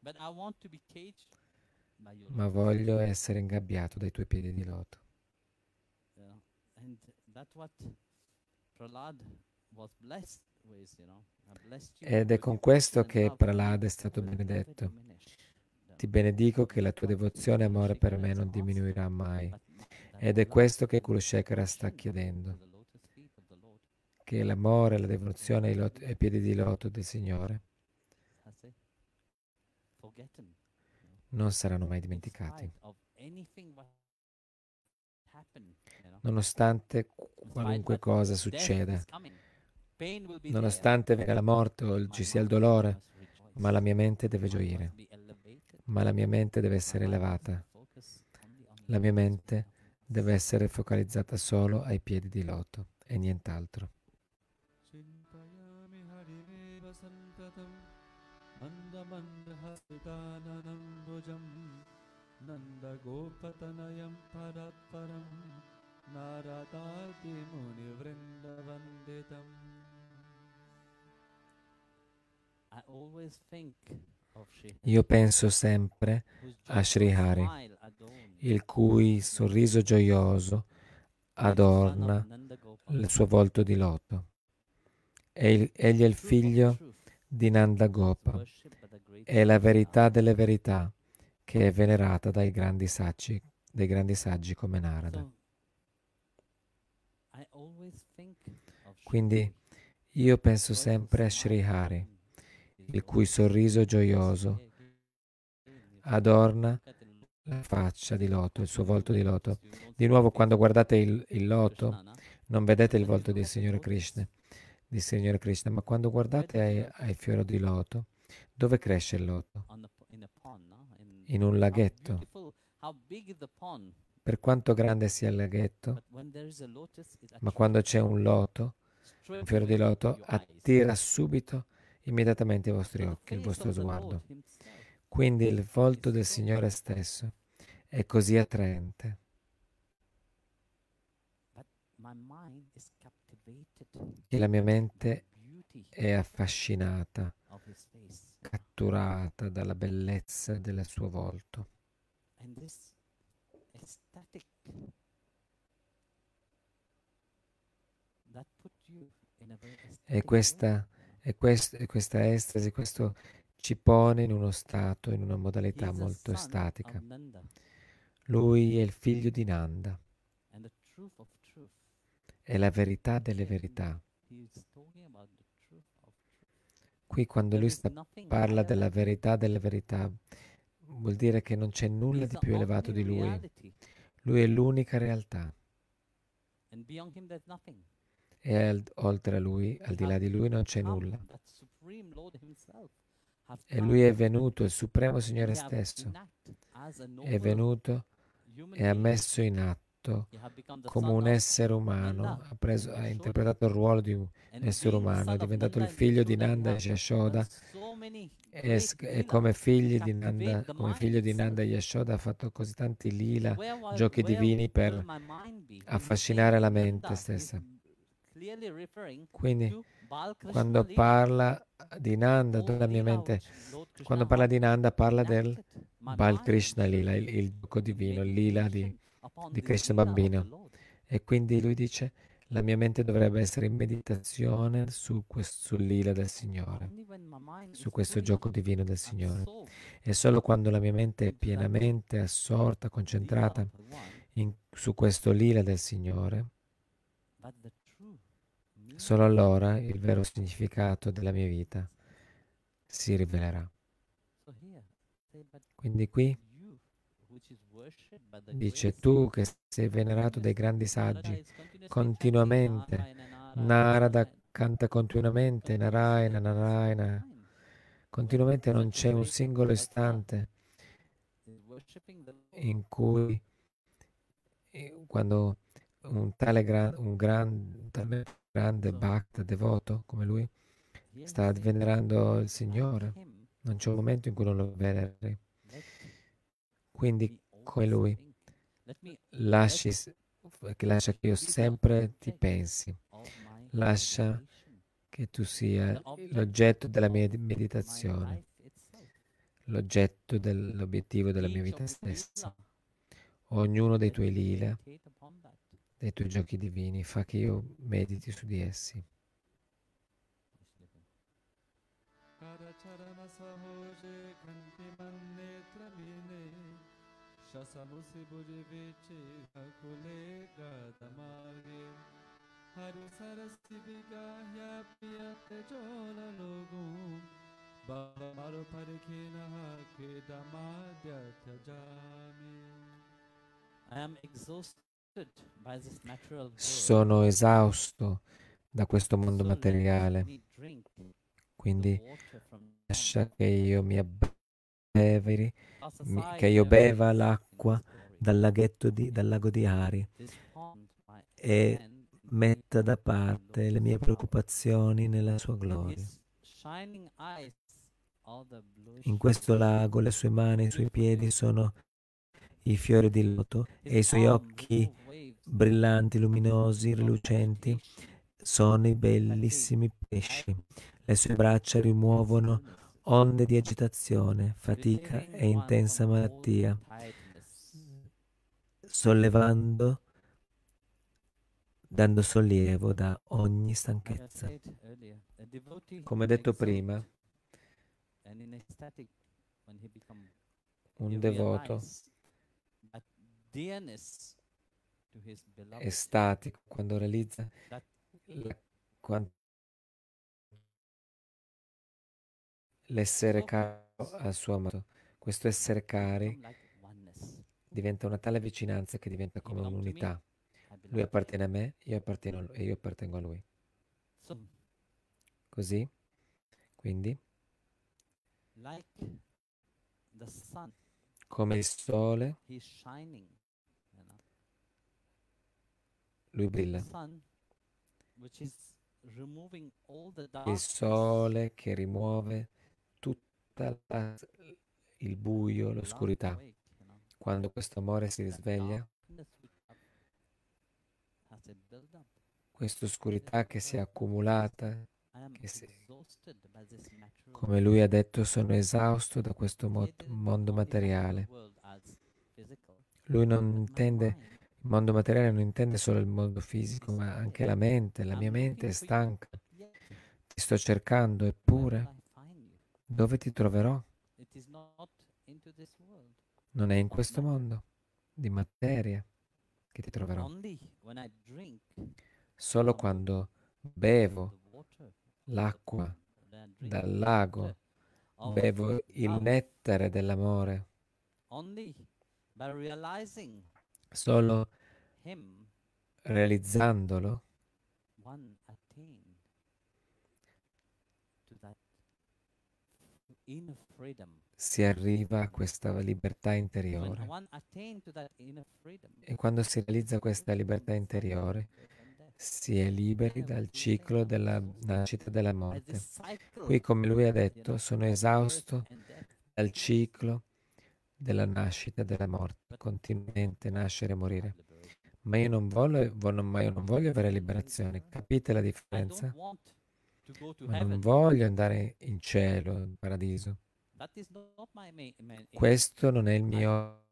ma voglio essere ingabbiato dai tuoi piedi di loto. Ed è con questo che Prahlad è stato benedetto. Ti benedico che la tua devozione e amore per me non diminuirà mai. Ed è questo che Kurushekara sta chiedendo, che l'amore e la devozione ai, lot- ai piedi di loto del Signore non saranno mai dimenticati, nonostante qu- qualunque cosa succeda, nonostante venga la morte o ci sia il dolore, ma la mia mente deve gioire, ma la mia mente deve essere elevata, la mia mente deve essere focalizzata solo ai piedi di loto e nient'altro. चिन्तयामि हरिमेव सन्ततम् मन्दमन्दहसिताननम्बुजं नन्दगोपतनयं परात्परं नारदादिमुनिवृन्दवन्दितम् I always think of Shri Io penso sempre whose a Sri joyful Hari, smile adorns il cui sorriso gioioso adorna il suo volto di loto. E il- egli è il figlio di Nanda Gopa, è la verità delle verità che è venerata dai grandi saggi, dai grandi saggi come Narada. Quindi io penso sempre a Sri Hari, il cui sorriso gioioso adorna la faccia di loto, il suo volto di loto. Di nuovo, quando guardate il, il loto, non vedete il volto del Signore Krishna, di Signore Krishna, ma quando guardate ai, ai fiori di loto, dove cresce il loto? In un laghetto. Per quanto grande sia il laghetto, ma quando c'è un loto, un fiore di loto, attira subito, immediatamente i vostri occhi, il vostro sguardo. Quindi il volto del Signore stesso è così attraente. Che la mia mente è affascinata, catturata dalla bellezza del suo volto. E questa, e quest- e questa estasi, questo ci pone in uno stato, in una modalità molto estatica. Lui è il figlio di Nanda, è la verità delle verità. Qui quando lui sta, parla della verità delle verità, vuol dire che non c'è nulla di più elevato di lui. Lui è l'unica realtà. E al- oltre a lui, al di là di lui, non c'è nulla. E lui è venuto, il Supremo Signore stesso, è venuto e ha messo in atto come un essere umano, ha, preso- ha interpretato il ruolo di un essere umano, è diventato il figlio di Nanda e Yashoda. E, e come, figli di Nanda, come figlio di Nanda e Yashoda ha fatto così tanti lila, giochi divini per affascinare la mente stessa. Quindi quando parla di Nanda, la mia mente, quando parla di Nanda parla del Bal Krishna Lila, il, il gioco divino, il lila di, di Krishna bambino. E quindi lui dice, la mia mente dovrebbe essere in meditazione su quest- sul lila del Signore, su questo gioco divino del Signore. E solo quando la mia mente è pienamente assorta, concentrata in- su questo lila del Signore, Solo allora il vero significato della mia vita si rivelerà. Quindi qui dice tu che sei venerato dai grandi saggi, continuamente, Narada canta continuamente, Narayana, Narayana, continuamente non c'è un singolo istante in cui eh, quando un tale gran, un gran, talmente grande bhakta devoto come lui sta venerando il Signore. Non c'è un momento in cui non lo veneri. Quindi, come lui, lasci, lascia che io sempre ti pensi. Lascia che tu sia l'oggetto della mia meditazione, l'oggetto dell'obiettivo della mia vita stessa. Ognuno dei tuoi lila dei tuoi giochi divini, fa che io mediti su di essi. Karacharana sahoje kanti mine Shasamusi buje viche kakule gadamarge Haru sarasi vigahya piyate jola logum Baba maro parikina hake damadya tajami I am exhausted by this natural world. Sono esausto da questo mondo materiale, quindi lascia che io mi abbeveri, Society che io beva l'acqua dal laghetto di, dal lago di Ari e metta da parte le mie preoccupazioni nella sua gloria. In questo lago le sue mani e i suoi piedi sono i fiori di loto e i suoi occhi brillanti, luminosi, rilucenti sono i bellissimi pesci. Le sue braccia rimuovono onde di agitazione, fatica e intensa malattia, sollevando, dando sollievo da ogni stanchezza. Come detto prima, un devoto realize that dearness to his beloved è statico quando realizza la- l'essere caro al suo amato. Questo essere cari diventa una tale vicinanza che diventa come un'unità. Lui appartiene a me, io appartengo e io appartengo a lui. Così, quindi, come il sole, lui brilla. Il sole che rimuove la- il buio, l'oscurità. Quando questo amore si risveglia, questa oscurità che si è accumulata, che si- come lui ha detto, sono esausto da questo mo- mondo materiale. Lui non intende, il mondo materiale non intende solo il mondo fisico, ma anche la mente. La mia mente è stanca. Ti sto cercando, eppure, will I find you? Dove ti troverò? Non è in questo mondo di materia che ti troverò. Solo quando bevo l'acqua dal lago, bevo il nettare dell'amore. Solo realizzandolo one attain to that inner freedom. Si arriva a questa libertà interiore. E quando si realizza questa libertà interiore, si è liberi dal ciclo della nascita e della morte. Qui, come lui ha detto, sono esausto dal ciclo della nascita e della morte, continuamente nascere e morire. Ma io non voglio, ma io non voglio avere liberazione. Capite la differenza? Ma non voglio andare in cielo, in paradiso. Questo non è il mio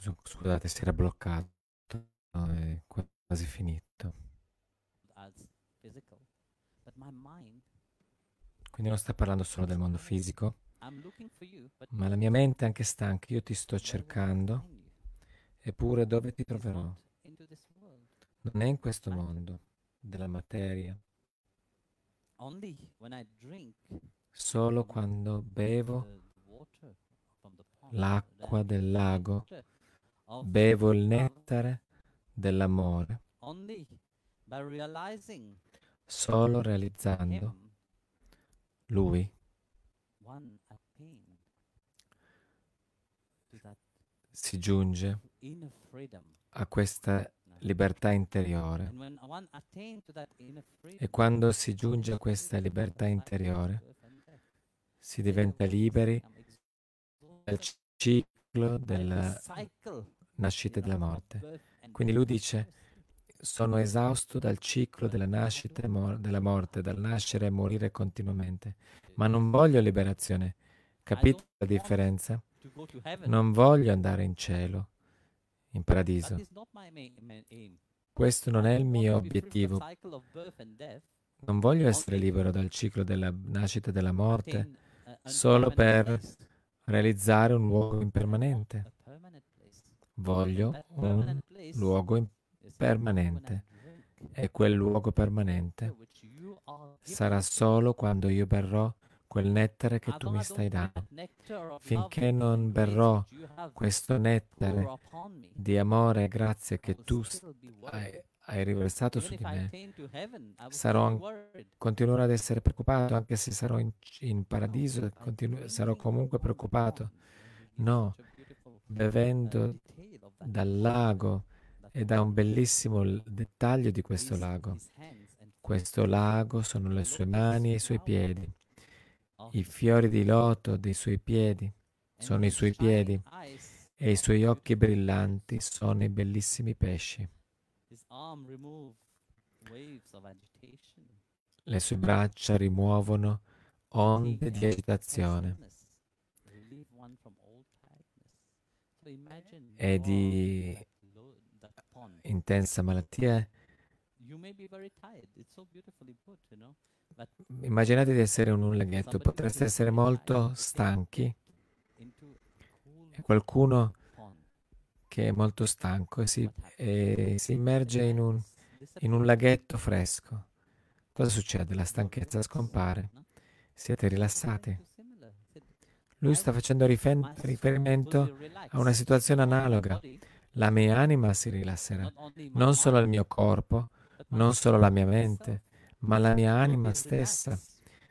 Scusate, si era bloccato. No, è quasi finito. Quindi non sta parlando solo del mondo fisico, ma la mia mente è anche stanca. Io ti sto cercando, eppure dove ti troverò? Non è in questo mondo della materia. Solo quando bevo l'acqua del lago, bevo il nettare dell'amore, solo realizzando Lui. si giunge a questa libertà interiore. E quando si giunge a questa libertà interiore, si diventa liberi dal ciclo della nascita e della morte. Quindi lui dice, sono esausto dal ciclo della nascita e mor- della morte, dal nascere e morire continuamente, ma non voglio liberazione. Capite la differenza? Non voglio andare in cielo, in paradiso. Questo non è il mio obiettivo. Non voglio essere libero dal ciclo della nascita e della morte solo per realizzare un luogo impermanente. Voglio un luogo impermanente e quel luogo permanente. Sarà solo quando io berrò quel nettare che tu mi stai dando. Finché non berrò questo nettare di amore e grazia che tu hai, hai riversato su di me, sarò continuerò ad essere preoccupato, anche se sarò in, in paradiso, continu- sarò comunque preoccupato. No, bevendo dal lago e da un bellissimo dettaglio di questo lago. Questo lago sono le sue mani e i suoi piedi. I fiori di loto dei suoi piedi sono i suoi piedi e i suoi occhi brillanti sono i bellissimi pesci. Le sue braccia rimuovono onde di agitazione e di intensa malattia. Immaginate di essere un laghetto, potreste essere molto stanchi e qualcuno che è molto stanco e si, e si immerge in un, in un laghetto fresco. Cosa succede? La stanchezza scompare. Siete rilassati. Lui sta facendo rifen- riferimento a una situazione analoga. La mia anima si rilasserà, non solo il mio corpo, non solo la mia mente, ma la mia anima stessa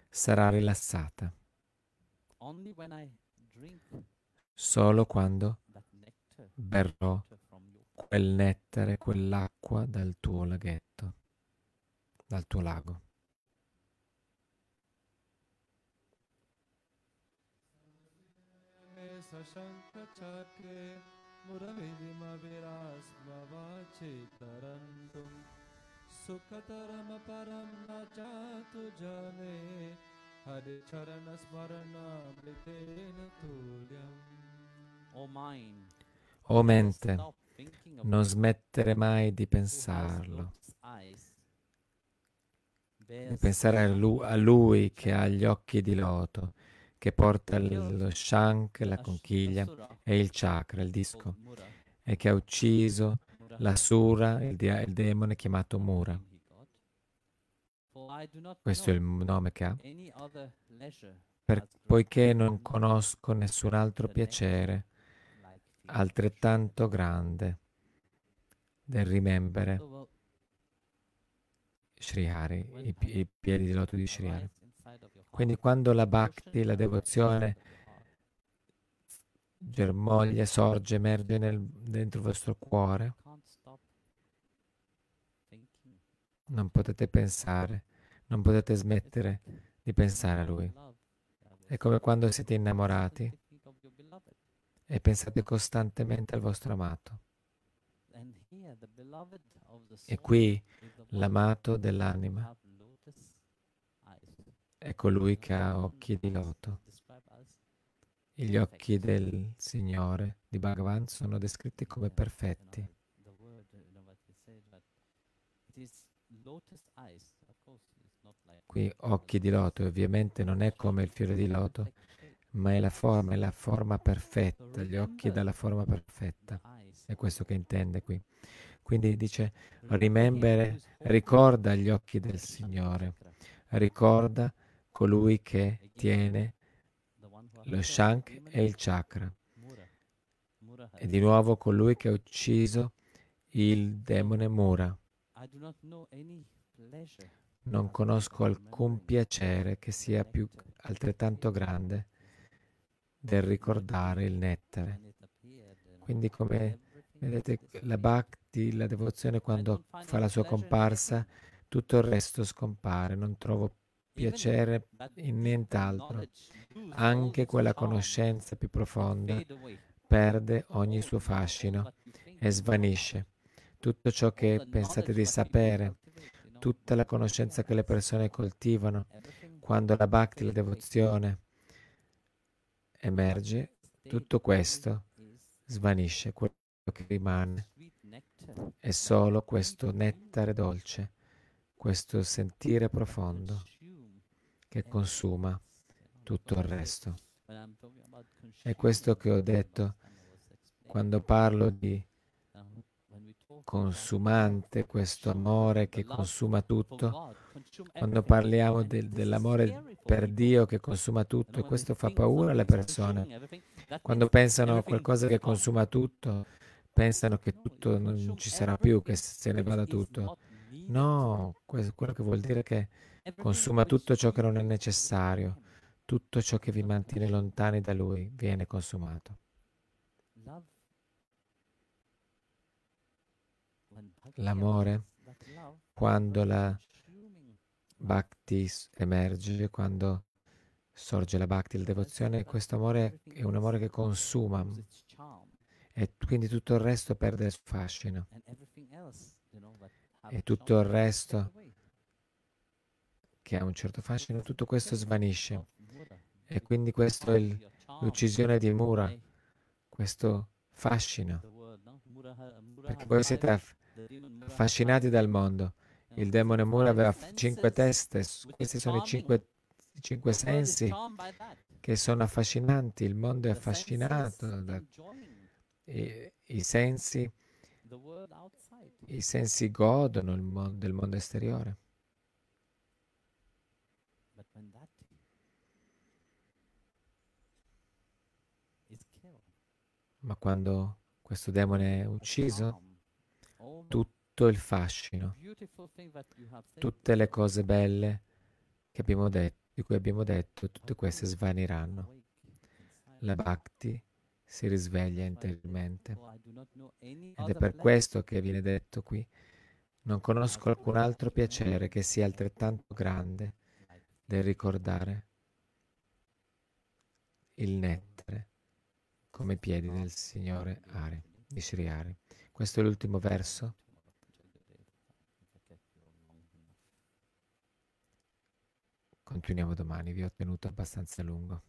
sarà rilassata solo quando berrò quel nettare, quell'acqua dal tuo laghetto, dal tuo lago. सशङ्खचक्रे मुरविमविरास्मवाचितरन्तुं सुखतरमपरं न चातु जाने हरिचरणस्मरणमृतेन तुल्यम् Oh mind, O mente, stop thinking of non smettere mai di who has pensarlo, lotus eyes, di bears pensare a lu- a lui che ha gli occhi di loto, che porta lo shank, la conchiglia e il chakra, il called disco, e che ha ucciso Mura. la has Sura, il, dia- il demone chiamato Mura. Questo è il nome che ha. Per- poiché non conosco nessun altro piacere altrettanto grande del rimembere So, well, Sri Hari, when i, i piedi di loto di Sri Hari. arise inside of your Quindi quando la bhakti, la devozione germoglia, sorge, emerge nel- dentro il vostro cuore, non potete pensare, non potete smettere di pensare a Lui. È come quando siete innamorati e pensate costantemente al vostro amato. E qui l'amato dell'anima. È colui che ha occhi di loto. Us Gli occhi del Signore di Bhagavan sono descritti come perfetti. Qui occhi di loto, e ovviamente non è come il fiore di loto, ma è la forma, è la forma perfetta, gli occhi dalla forma perfetta. È questo che intende qui. Quindi dice, remember, ricorda gli occhi del Signore, ricorda colui che tiene lo Shank e il chakra. E di nuovo colui che ha ucciso il demone Mura. Non conosco alcun piacere che sia più altrettanto grande del ricordare il nettare. Quindi come vedete la bhakti, la devozione quando fa la sua comparsa, tutto il resto scompare, non trovo piacere in nient'altro. Anche quella conoscenza più profonda perde ogni suo fascino e svanisce. Tutto ciò che pensate di sapere, tutta la conoscenza che le persone coltivano, quando la bhakti, la devozione emerge, tutto questo is svanisce. Quello che rimane è solo questo nettare dolce, questo sentire profondo che consuma tutto il resto. È questo che ho detto quando parlo di consumante, questo amore che consuma tutto, quando parliamo del- dell'amore per. Dio che consuma tutto e questo fa paura alle persone. Quando pensano a qualcosa che consuma tutto, pensano che tutto non ci sarà più, che se ne vada tutto. No, que- quello che vuol dire è che consuma tutto ciò che non è necessario, tutto ciò che vi mantiene lontani da Lui viene consumato. L'amore, quando la bhakti emerge, quando sorge la bhakti, la devozione, questo amore è un amore che consuma e quindi tutto il resto perde il fascino. E tutto il resto che ha un certo fascino, tutto questo svanisce. E quindi questo è il- l'uccisione di Mura, questo fascino, Mura perché voi siete aff- affascinati dal mondo. Il demone Mura aveva cinque teste, questi sono i cinque, cinque sensi che sono affascinanti, il mondo è affascinato da i, i sensi. I sensi godono il mon- del mondo esteriore. Ma quando questo demone è ucciso, the tutto il fascino, tutte le cose belle che abbiamo detto, di cui abbiamo detto, tutte queste svaniranno. La bhakti si risveglia interiormente. Ed è per questo che viene detto qui, non conosco alcun altro piacere che sia altrettanto grande del ricordare il nettare come piedi del Signore Ari, di Sri Ari. Questo è l'ultimo verso. Continuiamo domani, vi ho tenuto abbastanza lungo.